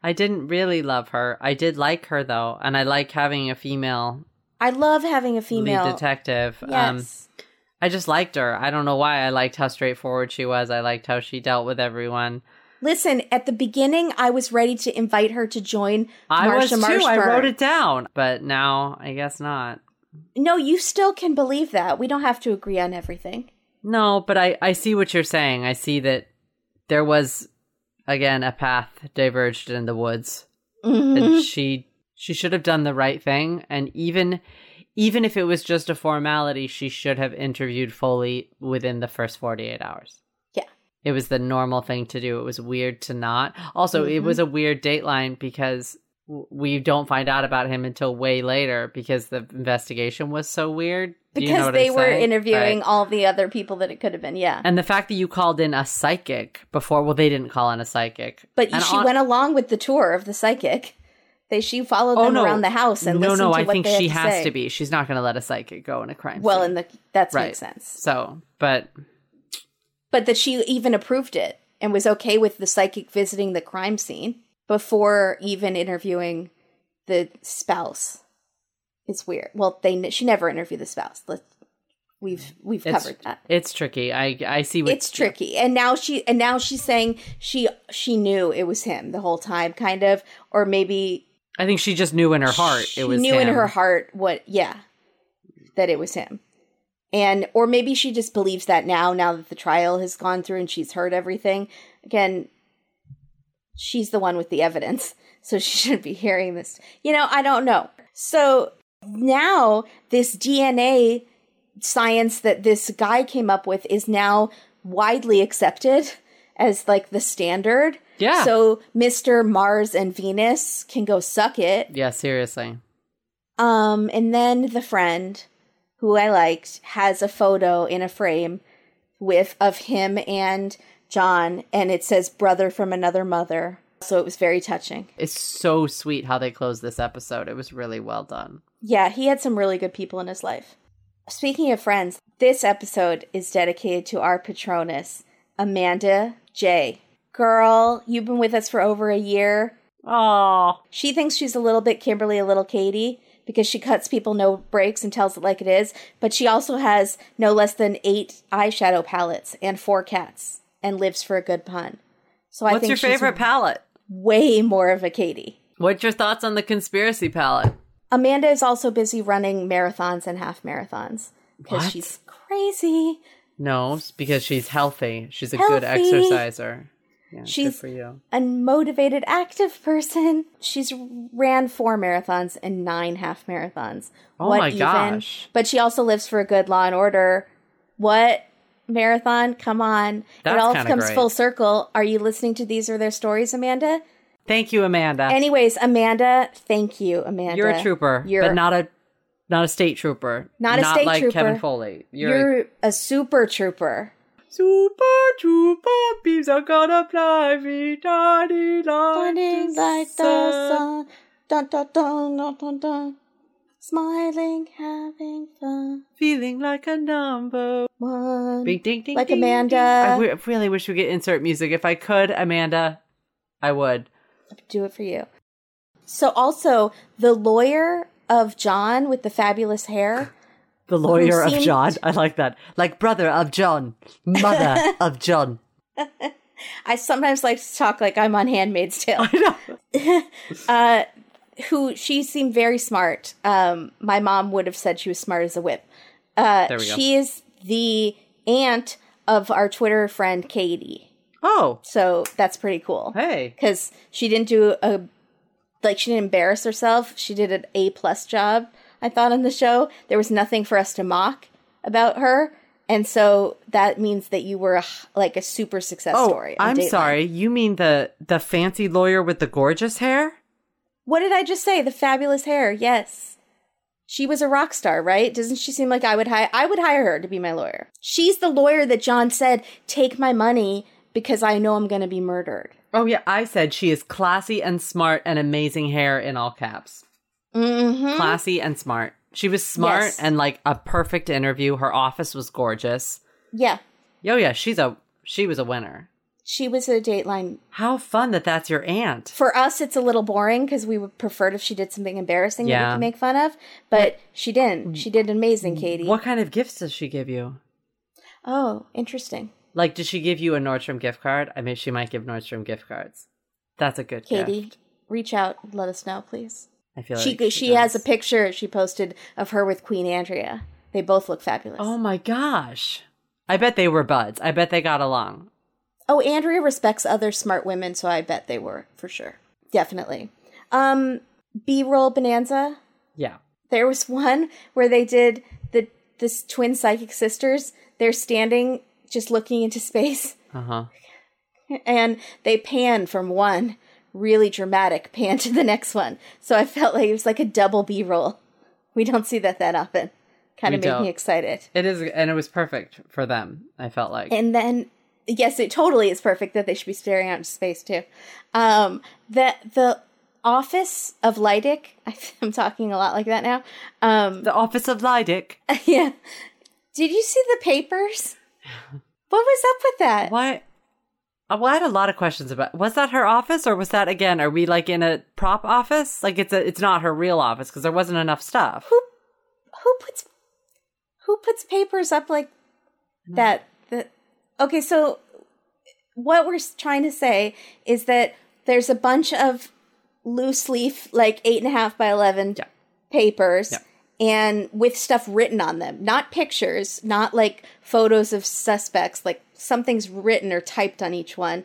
I didn't really love her. I did like her though, and I like having a female, I love having a female detective. Um, Yes. I just liked her. I don't know why. I liked how straightforward she was. I liked how she dealt with everyone. Listen, at the beginning, I was ready to invite her to join I was too. I wrote it down, but now I guess not. No, you still can believe that. We don't have to agree on everything. No, but I I see what you're saying. I see that there was again a path diverged in the woods, Mhm. and she she should have done the right thing. And even even if it was just a formality, she should have interviewed Foley within the first 48 hours. Yeah. It was the normal thing to do. It was weird to not. Also, it Mhm. was a weird dateline because we don't find out about him until way later because the investigation was so weird. Do you know Because they I'm were saying? interviewing Right. all the other people that it could have been. Yeah. And the fact that you called in a psychic before, well, they didn't call in a psychic. But And she on- went along with the tour of the psychic. They she followed Oh, them no. around the house and no, no, I think she to has say. to be. She's not going to let a psychic go in a crime Well, scene. in the that Right. makes sense. so, but But that she even approved it and was okay with the psychic visiting the crime scene before even interviewing the spouse. It's weird. Well, they she never interviewed the spouse. Let's we've we've it's covered that. it's tricky. I I see what It's tricky. And now she and now she's saying she she knew it was him the whole time kind of or maybe I think she just knew in her heart it was knew in her heart what yeah that it was him and or maybe she just believes that now now that the trial has gone through and she's heard everything again she's the one with the evidence, so she shouldn't be hearing this. You know, I don't know. So now this DNA science that this guy came up with is now widely accepted as like the standard. Yeah. So Mr. Mars and Venus can go suck it. Yeah, seriously. Um, and then the friend who I liked has a photo in a frame with of him and John, and it says "brother from another mother." So it was very touching. It's so sweet how they closed this episode. It was really well done. Yeah, he had some really good people in his life. Speaking of friends, this episode is dedicated to our Patronus, Amanda J. Girl, you've been with us for over a year. Oh, She thinks she's a little bit Kimberly, a little Katie, because she cuts people no breaks and tells it like it is. But she also has no less than eight eyeshadow palettes and four cats and lives for a good pun. So I what's think your favorite palette? way more of a Katie. What's your thoughts on the conspiracy palette? Amanda is also busy running marathons and half marathons because she's crazy. No, because she's healthy. She's a good exerciser. Yeah, good She's for you. a motivated, active person. She's ran four marathons and nine half marathons. Oh my gosh. But she also lives for a good Law and Order. What marathon? Come on! That's it all comes great. full circle. Are you listening to these or their stories, Amanda? Thank you, Amanda. Anyways, Amanda, thank you, Amanda. You're a trooper, You're but not a not a state trooper. Not a state trooper. Like trooper. Kevin Foley. You're, a you're a super trooper. super trooper. Beams are gonna fly me shining like Shining the like the sun. sun. Dun, dun, dun, dun, dun, dun. Smiling, having fun. feeling like a number. One. Ding, ding, ding, Like Amanda. I w- really wish we could insert music. If I could, Amanda, I would. Do it for you. So, also, the lawyer of John with the fabulous hair. The lawyer of seemed- John. I like that. Like brother of John, mother of John. I sometimes like to talk like I'm on Handmaid's Tale. I know. uh, who she seemed very smart. Um, my mom would have said she was smart as a whip. Uh, There we go. She is the aunt of our Twitter friend Katie. Oh, So that's pretty cool. hey. Because she didn't do a like she didn't embarrass herself. She did an A plus job. I thought on the show there was nothing for us to mock about her, and so that means that you were a, like a super success Oh, story. I'm Dateline. sorry. You mean the the fancy lawyer with the gorgeous hair? What did I just say? The fabulous hair. Yes. She was a rock star, right? Doesn't she seem like I would hire I would hire her to be my lawyer. She's the lawyer that John said, "Take my money because I know I'm going to be murdered." Oh yeah, I said she is classy and smart and amazing hair in all caps. Mhm. Classy and smart. She was smart Yes. and like a perfect interview. Her office was gorgeous. Yeah. Yo, yeah, she's a she was a winner. She was a Dateline. How fun that that's your aunt. For us it's a little boring because we would prefer if she did something embarrassing that we could make fun of, but she didn't. Mm. She did amazing, Katie. What kind of gifts does she give you? Oh, interesting. Like, did she give you a Nordstrom gift card? I mean, she might give Nordstrom gift cards. That's a good Katie, gift. reach out, let us know, please. I feel She like she, has a picture she posted of her with Queen Andrea. They both look fabulous. Oh my gosh! I bet they were buds. I bet they got along. Oh, Andrea respects other smart women, so I bet they were for sure. Definitely. Um, B-roll bonanza. Yeah. There was one where they did the this twin psychic sisters. They're standing just looking into space, Uh huh. and they pan from one really dramatic pan to the next one. So I felt like it was like a double B-roll. We don't see that that often. Kind of made don't. me excited. It is, and it was perfect for them. I felt like. and then yes it totally is perfect that they should be staring out into space too um the the office of Lydic i'm talking a lot like that now um the office of Lydic. yeah did you see the papers what was up with that What? Uh, Well, I had a lot of questions about. Was that her office, or was that again? Are we like in a prop office? Like it's a, it's not her real office because there wasn't enough stuff. who who puts who puts papers up like that that okay so what we're trying to say is that there's a bunch of loose leaf like eight and a half by 11 Yeah. papers Yeah. and with stuff written on them not pictures not like photos of suspects like something's written or typed on each one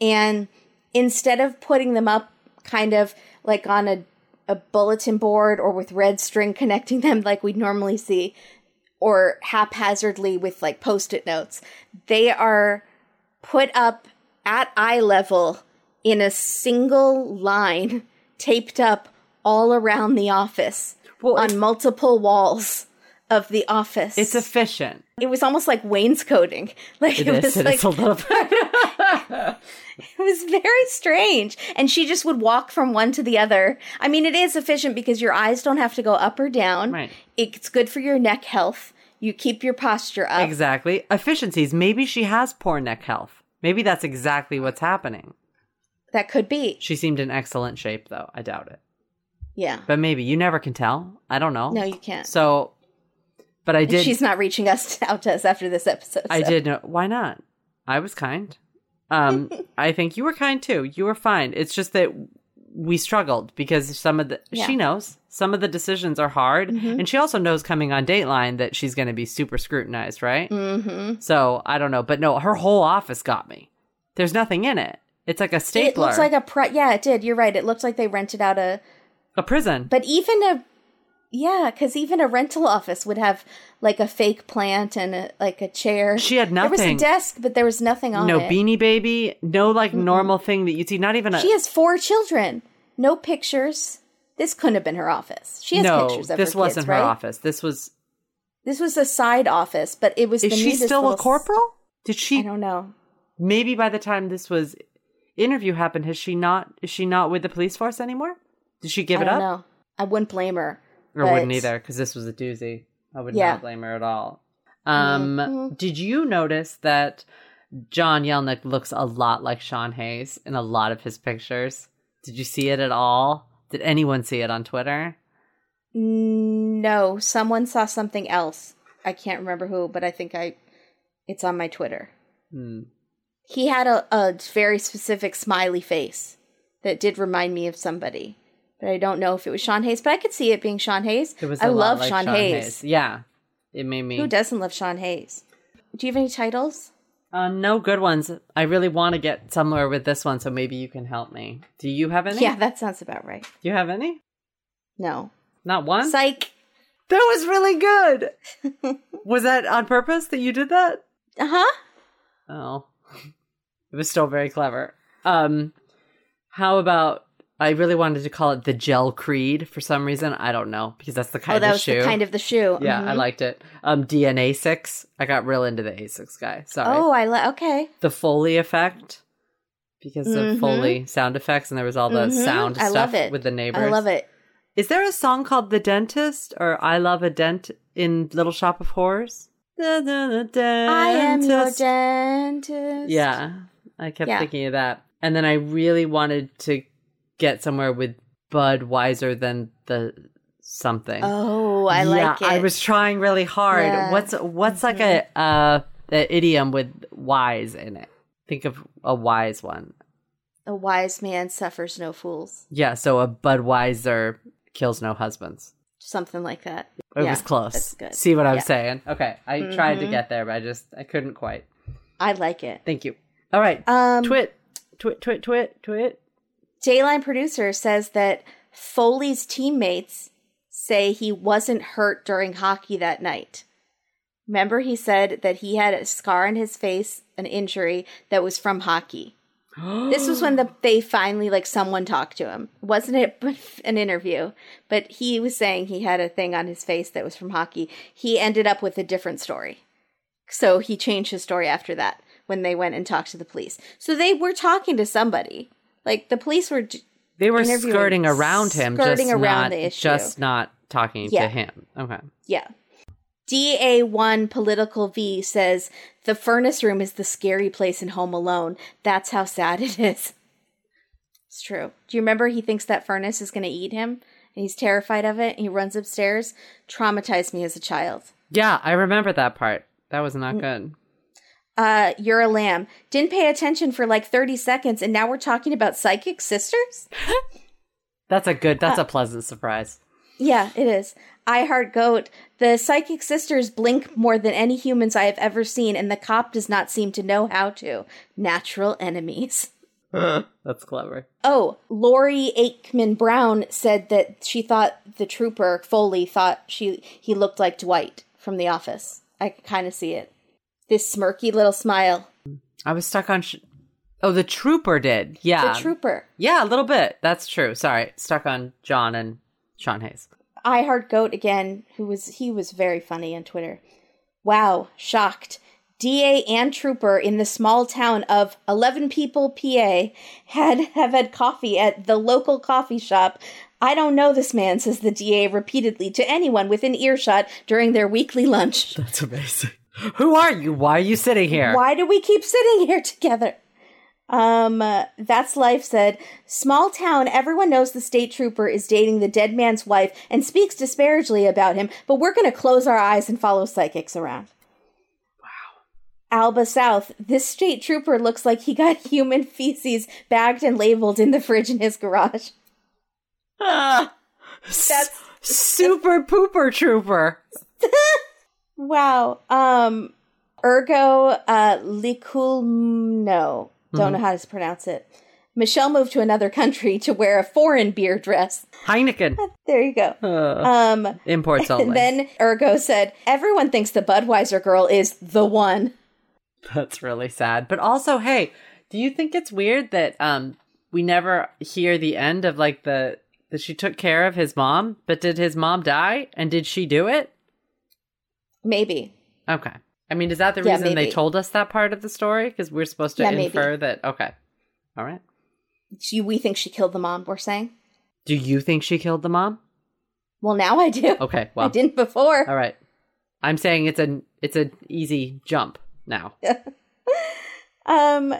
and instead of putting them up kind of like on a, a bulletin board or with red string connecting them like we'd normally see, or haphazardly with like post it notes, they are put up at eye level in a single line, taped up all around the office Well, on multiple walls of the office. It's efficient. it was almost like wainscoting. Like it, It was. It like is a little it was very strange. And she just would walk from one to the other. I mean, it is efficient because your eyes don't have to go up or down. Right. It's good for your neck health. You keep your posture up. Exactly. Efficiencies. Maybe she has poor neck health. Maybe that's exactly what's happening. That could be. She seemed in excellent shape, though. I doubt it. Yeah. But maybe. You never can tell. I don't know. No, you can't. So, but I did. She's not reaching us out to us after this episode. I so. did know. Why not? I was kind. Um, I think you were kind too. You were fine. It's just that we struggled because some of the Yeah. she knows some of the decisions are hard, Mm-hmm. and she also knows coming on Dateline that she's going to be super scrutinized, right? Mm-hmm. So I don't know, but no, her whole office got me. There's nothing in it. It's like a stapler. It looks like a pri- yeah, it did. You're right. It looks like they rented out a a prison. but even a yeah, because even a rental office would have like a fake plant and a, like a chair. She had nothing. There was a desk, but there was nothing on no it. No beanie baby, no like normal thing that you'd see. Not even a She has four children. No pictures. This couldn't have been her office. She has no. pictures of This her wasn't kids, her right? office. This was. This was a side office, but it was. Is she still a corporal? Did she I don't know. maybe by the time this was interview happened has she not is she not with the police force anymore did she give I it don't up know. I wouldn't blame her. Or wouldn't either because this was a doozy i would Yeah. not blame her at all um Mhm. did you notice that john yelenic looks a lot like sean hayes in a lot of his pictures did you see it at all did anyone see it on twitter No, someone saw something else. I can't remember who, but I think I. It's on my Twitter. Hmm. He had a, a very specific smiley face that did remind me of somebody, but I don't know if it was Sean Hayes. But I could see it being Sean Hayes. it was I love like Sean, Hayes. yeah it made me Who doesn't love Sean Hayes? Do you have any titles? uh, no good ones i really want to get somewhere with this one so maybe you can help me do you have any Yeah, that sounds about right. Do you have any? No. Not one? Psych. that was really good. was that on purpose that you did that? Uh huh. Oh. It was still very clever. Um how about I really wanted to call it the gel creed for some reason. I don't know because that's the kind Oh, that of was shoe. the kind of the shoe. yeah, Mhm. I liked it. Um DNA six. I got real into the A6 guy. Sorry. Oh, I like. Okay. The Foley effect because of Mhm. Foley sound effects and there was all the Mhm. sound I stuff love it. with the neighbors. I love it. Is there a song called The Dentist or I Love a Dent in Little Shop of Horrors? Da, da, da, dentist. I am your dentist. Yeah, I kept Yeah. thinking of that. And then I really wanted to get somewhere with Budweiser than the something. Oh, I yeah, like it. I was trying really hard. Yeah. Mm-hmm. What's what's like a uh an idiom with wise in it? Think of a wise one. A wise man suffers no fools. Yeah, so a Budweiser kills no husbands. Something like that. It Yeah, was close. See what I'm Yeah. Mm-hmm. saying? Okay, I tried to get there, but I just I couldn't quite. I like it. Thank you. All right, Um, twit, twit, twit, twit, twit. Dayline producer says that Foley's teammates say he wasn't hurt during hockey that night. Remember, he said that he had a scar on his face, an injury that was from hockey. this was when the, they finally, like, someone talked to him. Wasn't it an interview? But he was saying he had a thing on his face that was from hockey. He ended up with a different story. So he changed his story after that when they went and talked to the police. So they were talking to somebody. Like, the police were. j- They were skirting around him, skirting just around not, the issue. just not talking Yeah. to him. Okay. Yeah. DA1 Political V says the furnace room is the scary place in Home Alone. That's how sad it is. It's true. Do you remember he thinks that furnace is going to eat him? And he's terrified of it. And he runs upstairs. Traumatized me as a child. Yeah, I remember that part. That was Mm. not good. Uh, you're a lamb. Didn't pay attention for like 30 seconds, and now we're talking about psychic sisters? That's a good. Uh, That's a pleasant surprise. Yeah, it is. I heart goat. The psychic sisters blink more than any humans I have ever seen, and the cop does not seem to know how to. Natural enemies. That's clever. Oh, Lori Aikman Brown said that she thought the trooper Foley thought she he looked like Dwight from The Office. I kind of see it. This smirky little smile. I was stuck on. Sh- oh, the trooper did. Yeah. The trooper. Yeah, a little bit. That's true. Sorry. Stuck on John and Sean Hayes. I Heart Goat again, who was he was very funny on Twitter. Wow, shocked. DA and trooper in the small town of 11 people PA had have had coffee at the local coffee shop. I don't know this man, says the DA repeatedly to anyone within earshot during their weekly lunch. That's amazing. Who are you? Why are you sitting here? Why do we keep sitting here together? Um, uh, that's life said. Small town, everyone knows the state trooper is dating the dead man's wife and speaks disparagingly about him, but we're going to close our eyes and follow psychics around. Wow. Alba South, this state trooper looks like he got human feces bagged and labeled in the fridge in his garage. Ah, That's super pooper trooper. wow. Um, Ergo uh, Liculno. Don't know how to pronounce it. Michelle moved to another country to wear a foreign beer dress. Heineken. There you go. um, Imports only. then Ergo said, "Everyone thinks the Budweiser girl is the one." That's really sad. But also, hey, do you think it's weird that um we never hear the end of like the that she took care of his mom, but did his mom die and did she do it? Maybe. Okay. I mean, is that the Yeah, reason they told us that part of the story? Because we're supposed to Yeah, maybe. infer that. Okay. All right. We think she killed the mom. We're saying. Do you think she killed the mom? Well, now I do. Okay. Well, I didn't before. All right. I'm saying it's an it's an easy jump now. Um,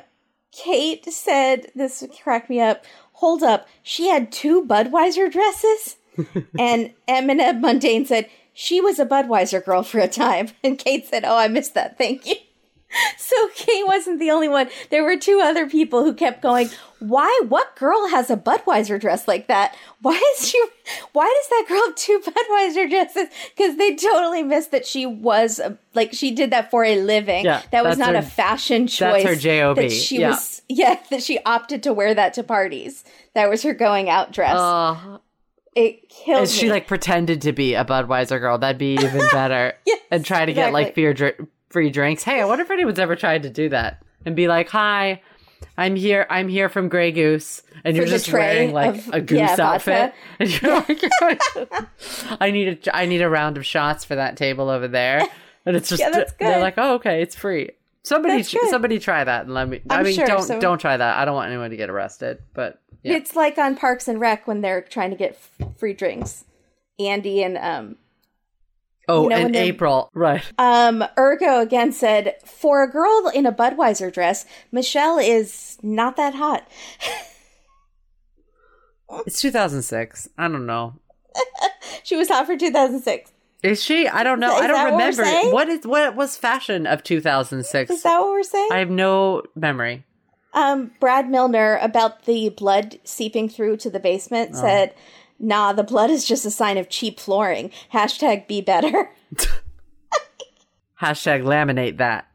Kate said this cracked me up. Hold up, she had two Budweiser dresses, and Eminem Mundane said she was a Budweiser girl for a time, and Kate said, "Oh, I missed that. Thank you." So Kate wasn't the only one. There were two other people who kept going. Why? What girl has a Budweiser dress like that? Why is she? Why does that girl have two Budweiser dresses? Because they totally missed that she was a, like she did that for a living. Yeah, that was not her- a fashion choice. that's her JOB, That she yeah. was yeah that she opted to wear that to parties. That was her going out dress. Uh, it killed and she me. like pretended to be a Budweiser girl. That'd be even better. Yes, and try to get like exactly. beer dr- free drinks. Hey, I wonder if anyone's ever tried to do that and be like, "Hi, I'm here. I'm here from Grey Goose," and you're just wearing like of- a goose yeah, outfit. And you're like, "I need a I need a round of shots for that table over there," and it's just Yeah, they're like, "Oh, okay, it's free." Somebody, somebody try that and let me. i I'm mean, sure, don't so- don't try that. I don't want anyone to get arrested. But yeah. It's like on Parks and Rec when they're trying to get f- free drinks. Andy and um oh, you know, and April, right? um Ergo again said for a girl in a Budweiser dress, Michelle is not that hot. It's 2006. I don't know. She was hot for 2006. Is she? I don't know. Is I don't that what remember. What is what was fashion of 2006? Is that what we're saying? I have no memory. Um, Brad Milner about the blood seeping through to the basement Oh. said, "Nah, the blood is just a sign of cheap flooring." Hashtag be better. Hashtag laminate that.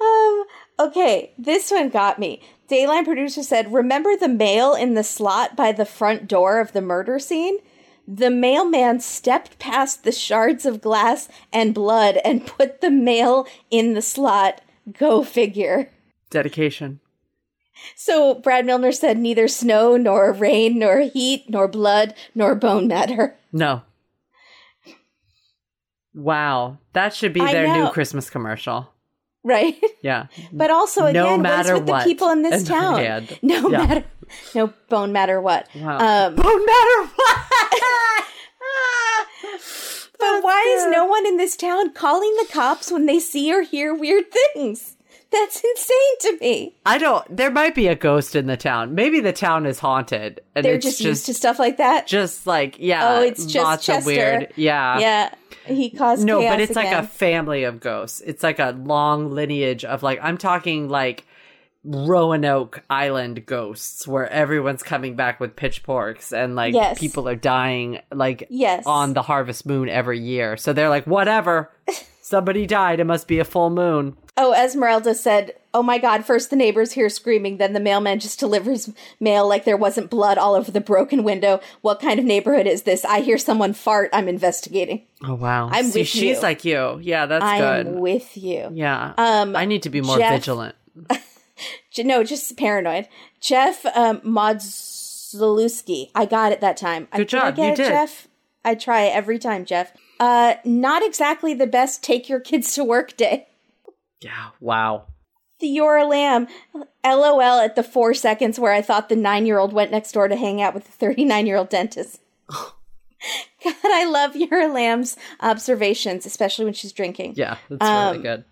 Um, okay, this one got me. Dayline producer said, "Remember the mail in the slot by the front door of the murder scene?" The mailman stepped past the shards of glass and blood and put the mail in the slot. Go figure. Dedication. So Brad Milner said neither snow nor rain nor heat nor blood nor bone matter. No. Wow, that should be I their new. Christmas commercial. Right? Yeah. But also again, No is matter with what. the people in this town? No Yeah. matter no bone matter what. Wow. Um no matter what. But why is no one in this town calling the cops when they see or hear weird things? That's insane to me. I don't. There might be a ghost in the town. Maybe the town is haunted, and They're it's just, just used to stuff like that. just like yeah. Oh, it's just lots Chester. of weird. Yeah. yeah, he caused No, but it's like a family of ghosts. It's like a long lineage of like I'm talking like Roanoke Island ghosts where everyone's coming back with pitchforks and like Yes. people are dying like Yes. on the harvest moon every year. So they're like whatever. Somebody died. It must be a full moon. Oh, Esmeralda said, Oh my god, first the neighbors hear screaming, then the mailman just delivers mail like there wasn't blood all over the broken window. What kind of neighborhood is this? I hear someone fart. I'm investigating. Oh wow. I'm See, with she's you. like you. Yeah, that's I good. am with you. yeah. Um, I need to be more Jeff- vigilant. No, just paranoid. Jeff um, Modzalewski. I got it that time. I, Good did I job, get you it, did. Jeff. I try every time, Jeff. Uh, not exactly the best take your kids to work day. Yeah. Wow. Theora Lamb, LOL at the four seconds where I thought the nine year old went next door to hang out with the 39 year old dentist. God, I love your Lamb's observations, especially when she's drinking. Yeah, that's Um, really good.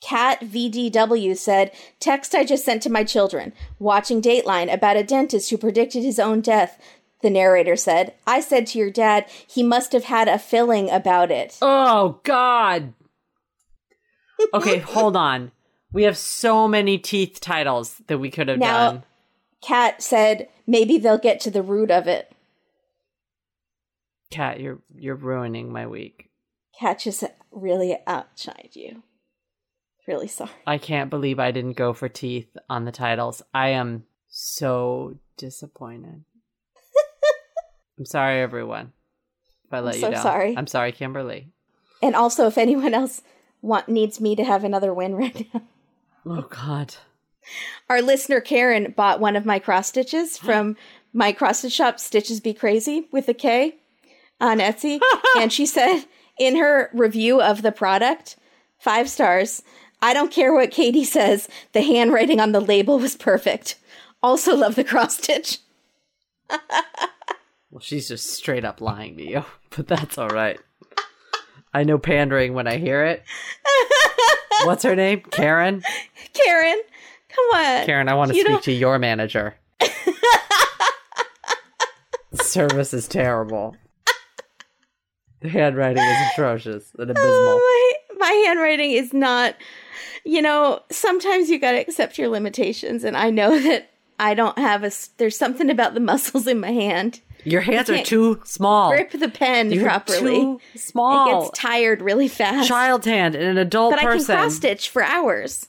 Cat VDW said, Text I just sent to my children, watching Dateline about a dentist who predicted his own death. The narrator said, I said to your dad, he must have had a filling about it. Oh God. Okay, hold on. We have so many teeth titles that we could have Now- done. Cat said, maybe they'll get to the root of it. Cat, you're you're ruining my week. Cat just really outshined you. Really sorry. I can't believe I didn't go for teeth on the titles. I am so disappointed. I'm sorry, everyone. If I let you so down. sorry. I'm sorry, Kimberly. And also, if anyone else want needs me to have another win right now, Oh God. our listener Karen bought one of my cross stitches from my cross stitch shop, Stitches Be Crazy with a K on Etsy, and she said in her review of the product, five stars. I don't care what Katie says. The handwriting on the label was perfect. Also love the cross stitch. Well, she's just straight up lying to you, but that's all right. I know pandering when I hear it. What's her name? Karen? Karen, come on. Karen, I want to You speak don't- to your manager. service is terrible. The handwriting is atrocious and abysmal. Oh, my, my handwriting is not you know sometimes you got to accept your limitations and i know that i don't have a, there's something about the muscles in my hand Your hands are too small. grip the pen You're properly too it small. gets tired really fast Child hand and an adult but i can person. cross stitch for hours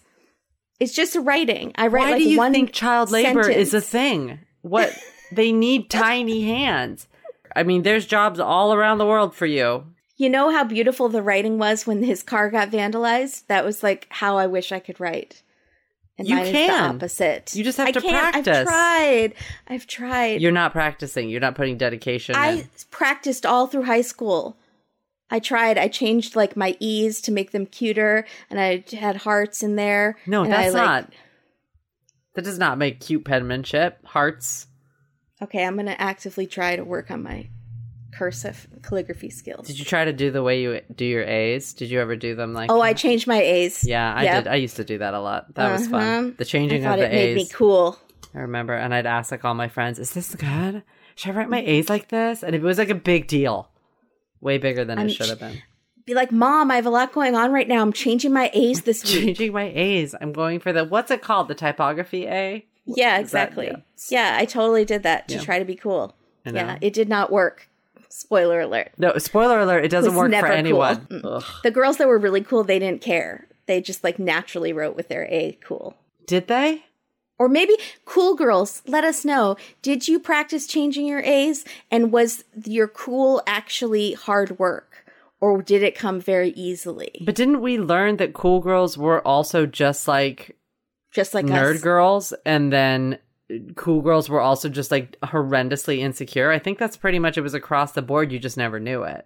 it's just writing i write Why like do you one think child labor is a thing? What they need tiny hands. I mean, there's jobs all around the world for you. You know how beautiful the writing was when his car got vandalized that was like how i wish i could write and You mine is the can. opposite You just have I to practice. i've tried i've tried You're not practicing. You're not putting dedication. I in. practiced all through high school. I tried. I changed like my E's to make them cuter, and I had hearts in there. No, I, that's like- not. That does not make cute penmanship. Hearts. Okay, I'm gonna actively try to work on my cursive calligraphy skills. Did you try to do the way you do your A's? Did you ever do them like? oh, I changed my A's. yeah, I Yep. did. I used to do that a lot. That was Uh-huh. fun. The changing of the it made A's. me cool. I remember, and I'd ask like all my friends, "Is this good? Should I write my A's like this?" And it was like a big deal, way bigger than I'm it should have been. Be like, Mom, I have a lot going on right now. I'm changing my A's this week. Changing my A's. I'm going for the what's it called? The typography A. yeah, Is that- exactly. yeah. yeah. I totally did that to Yeah. try to be cool. Yeah, it did not work. Spoiler alert. No, spoiler alert, it doesn't was work for anyone. Mm. Ugh. The girls that were really cool, they didn't care. They just like naturally wrote with their A cool. Did they? Or maybe cool girls, let us know. Did you practice changing your A's? And was your cool actually hard work? Or did it come very easily? But didn't we learn that cool girls were also just like Just like nerd us. girls and then cool girls were also just like horrendously insecure? I think that's pretty much it was across the board. You just never knew it.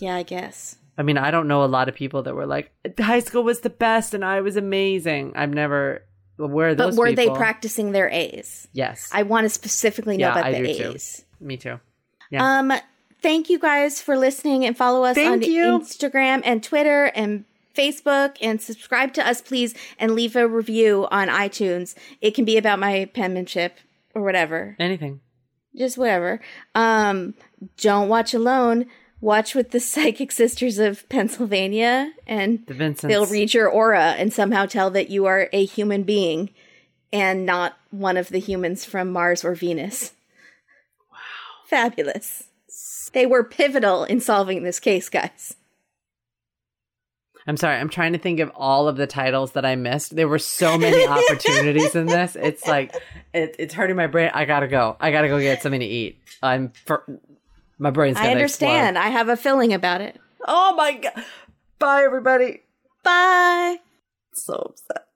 Yeah, I guess. I mean, I don't know a lot of people that were like, high school was the best and I was amazing. I've never. Where But were they practicing their A's? Yes. I want to specifically know Yeah, about I the do too. A's. Me too. Yeah. Um, thank you guys for listening and follow us Thank on you. Instagram and Twitter and Facebook and subscribe to us, please, and leave a review on iTunes. It can be about my penmanship or whatever, Anything. just whatever. Um, don't watch alone. Watch with the Psychic Sisters of Pennsylvania, and The Vincents. they'll read your aura and somehow tell that you are a human being and not one of the humans from Mars or Venus. Wow. Fabulous. They were pivotal in solving this case, guys. I'm sorry. I'm trying to think of all of the titles that I missed. There were so many opportunities in this. It's like it, it's hurting my brain. I gotta go. I gotta go get something to eat. I'm for, my brain's. Gonna I understand. explode. I have a feeling about it. Oh my god! Bye, everybody. Bye. So upset.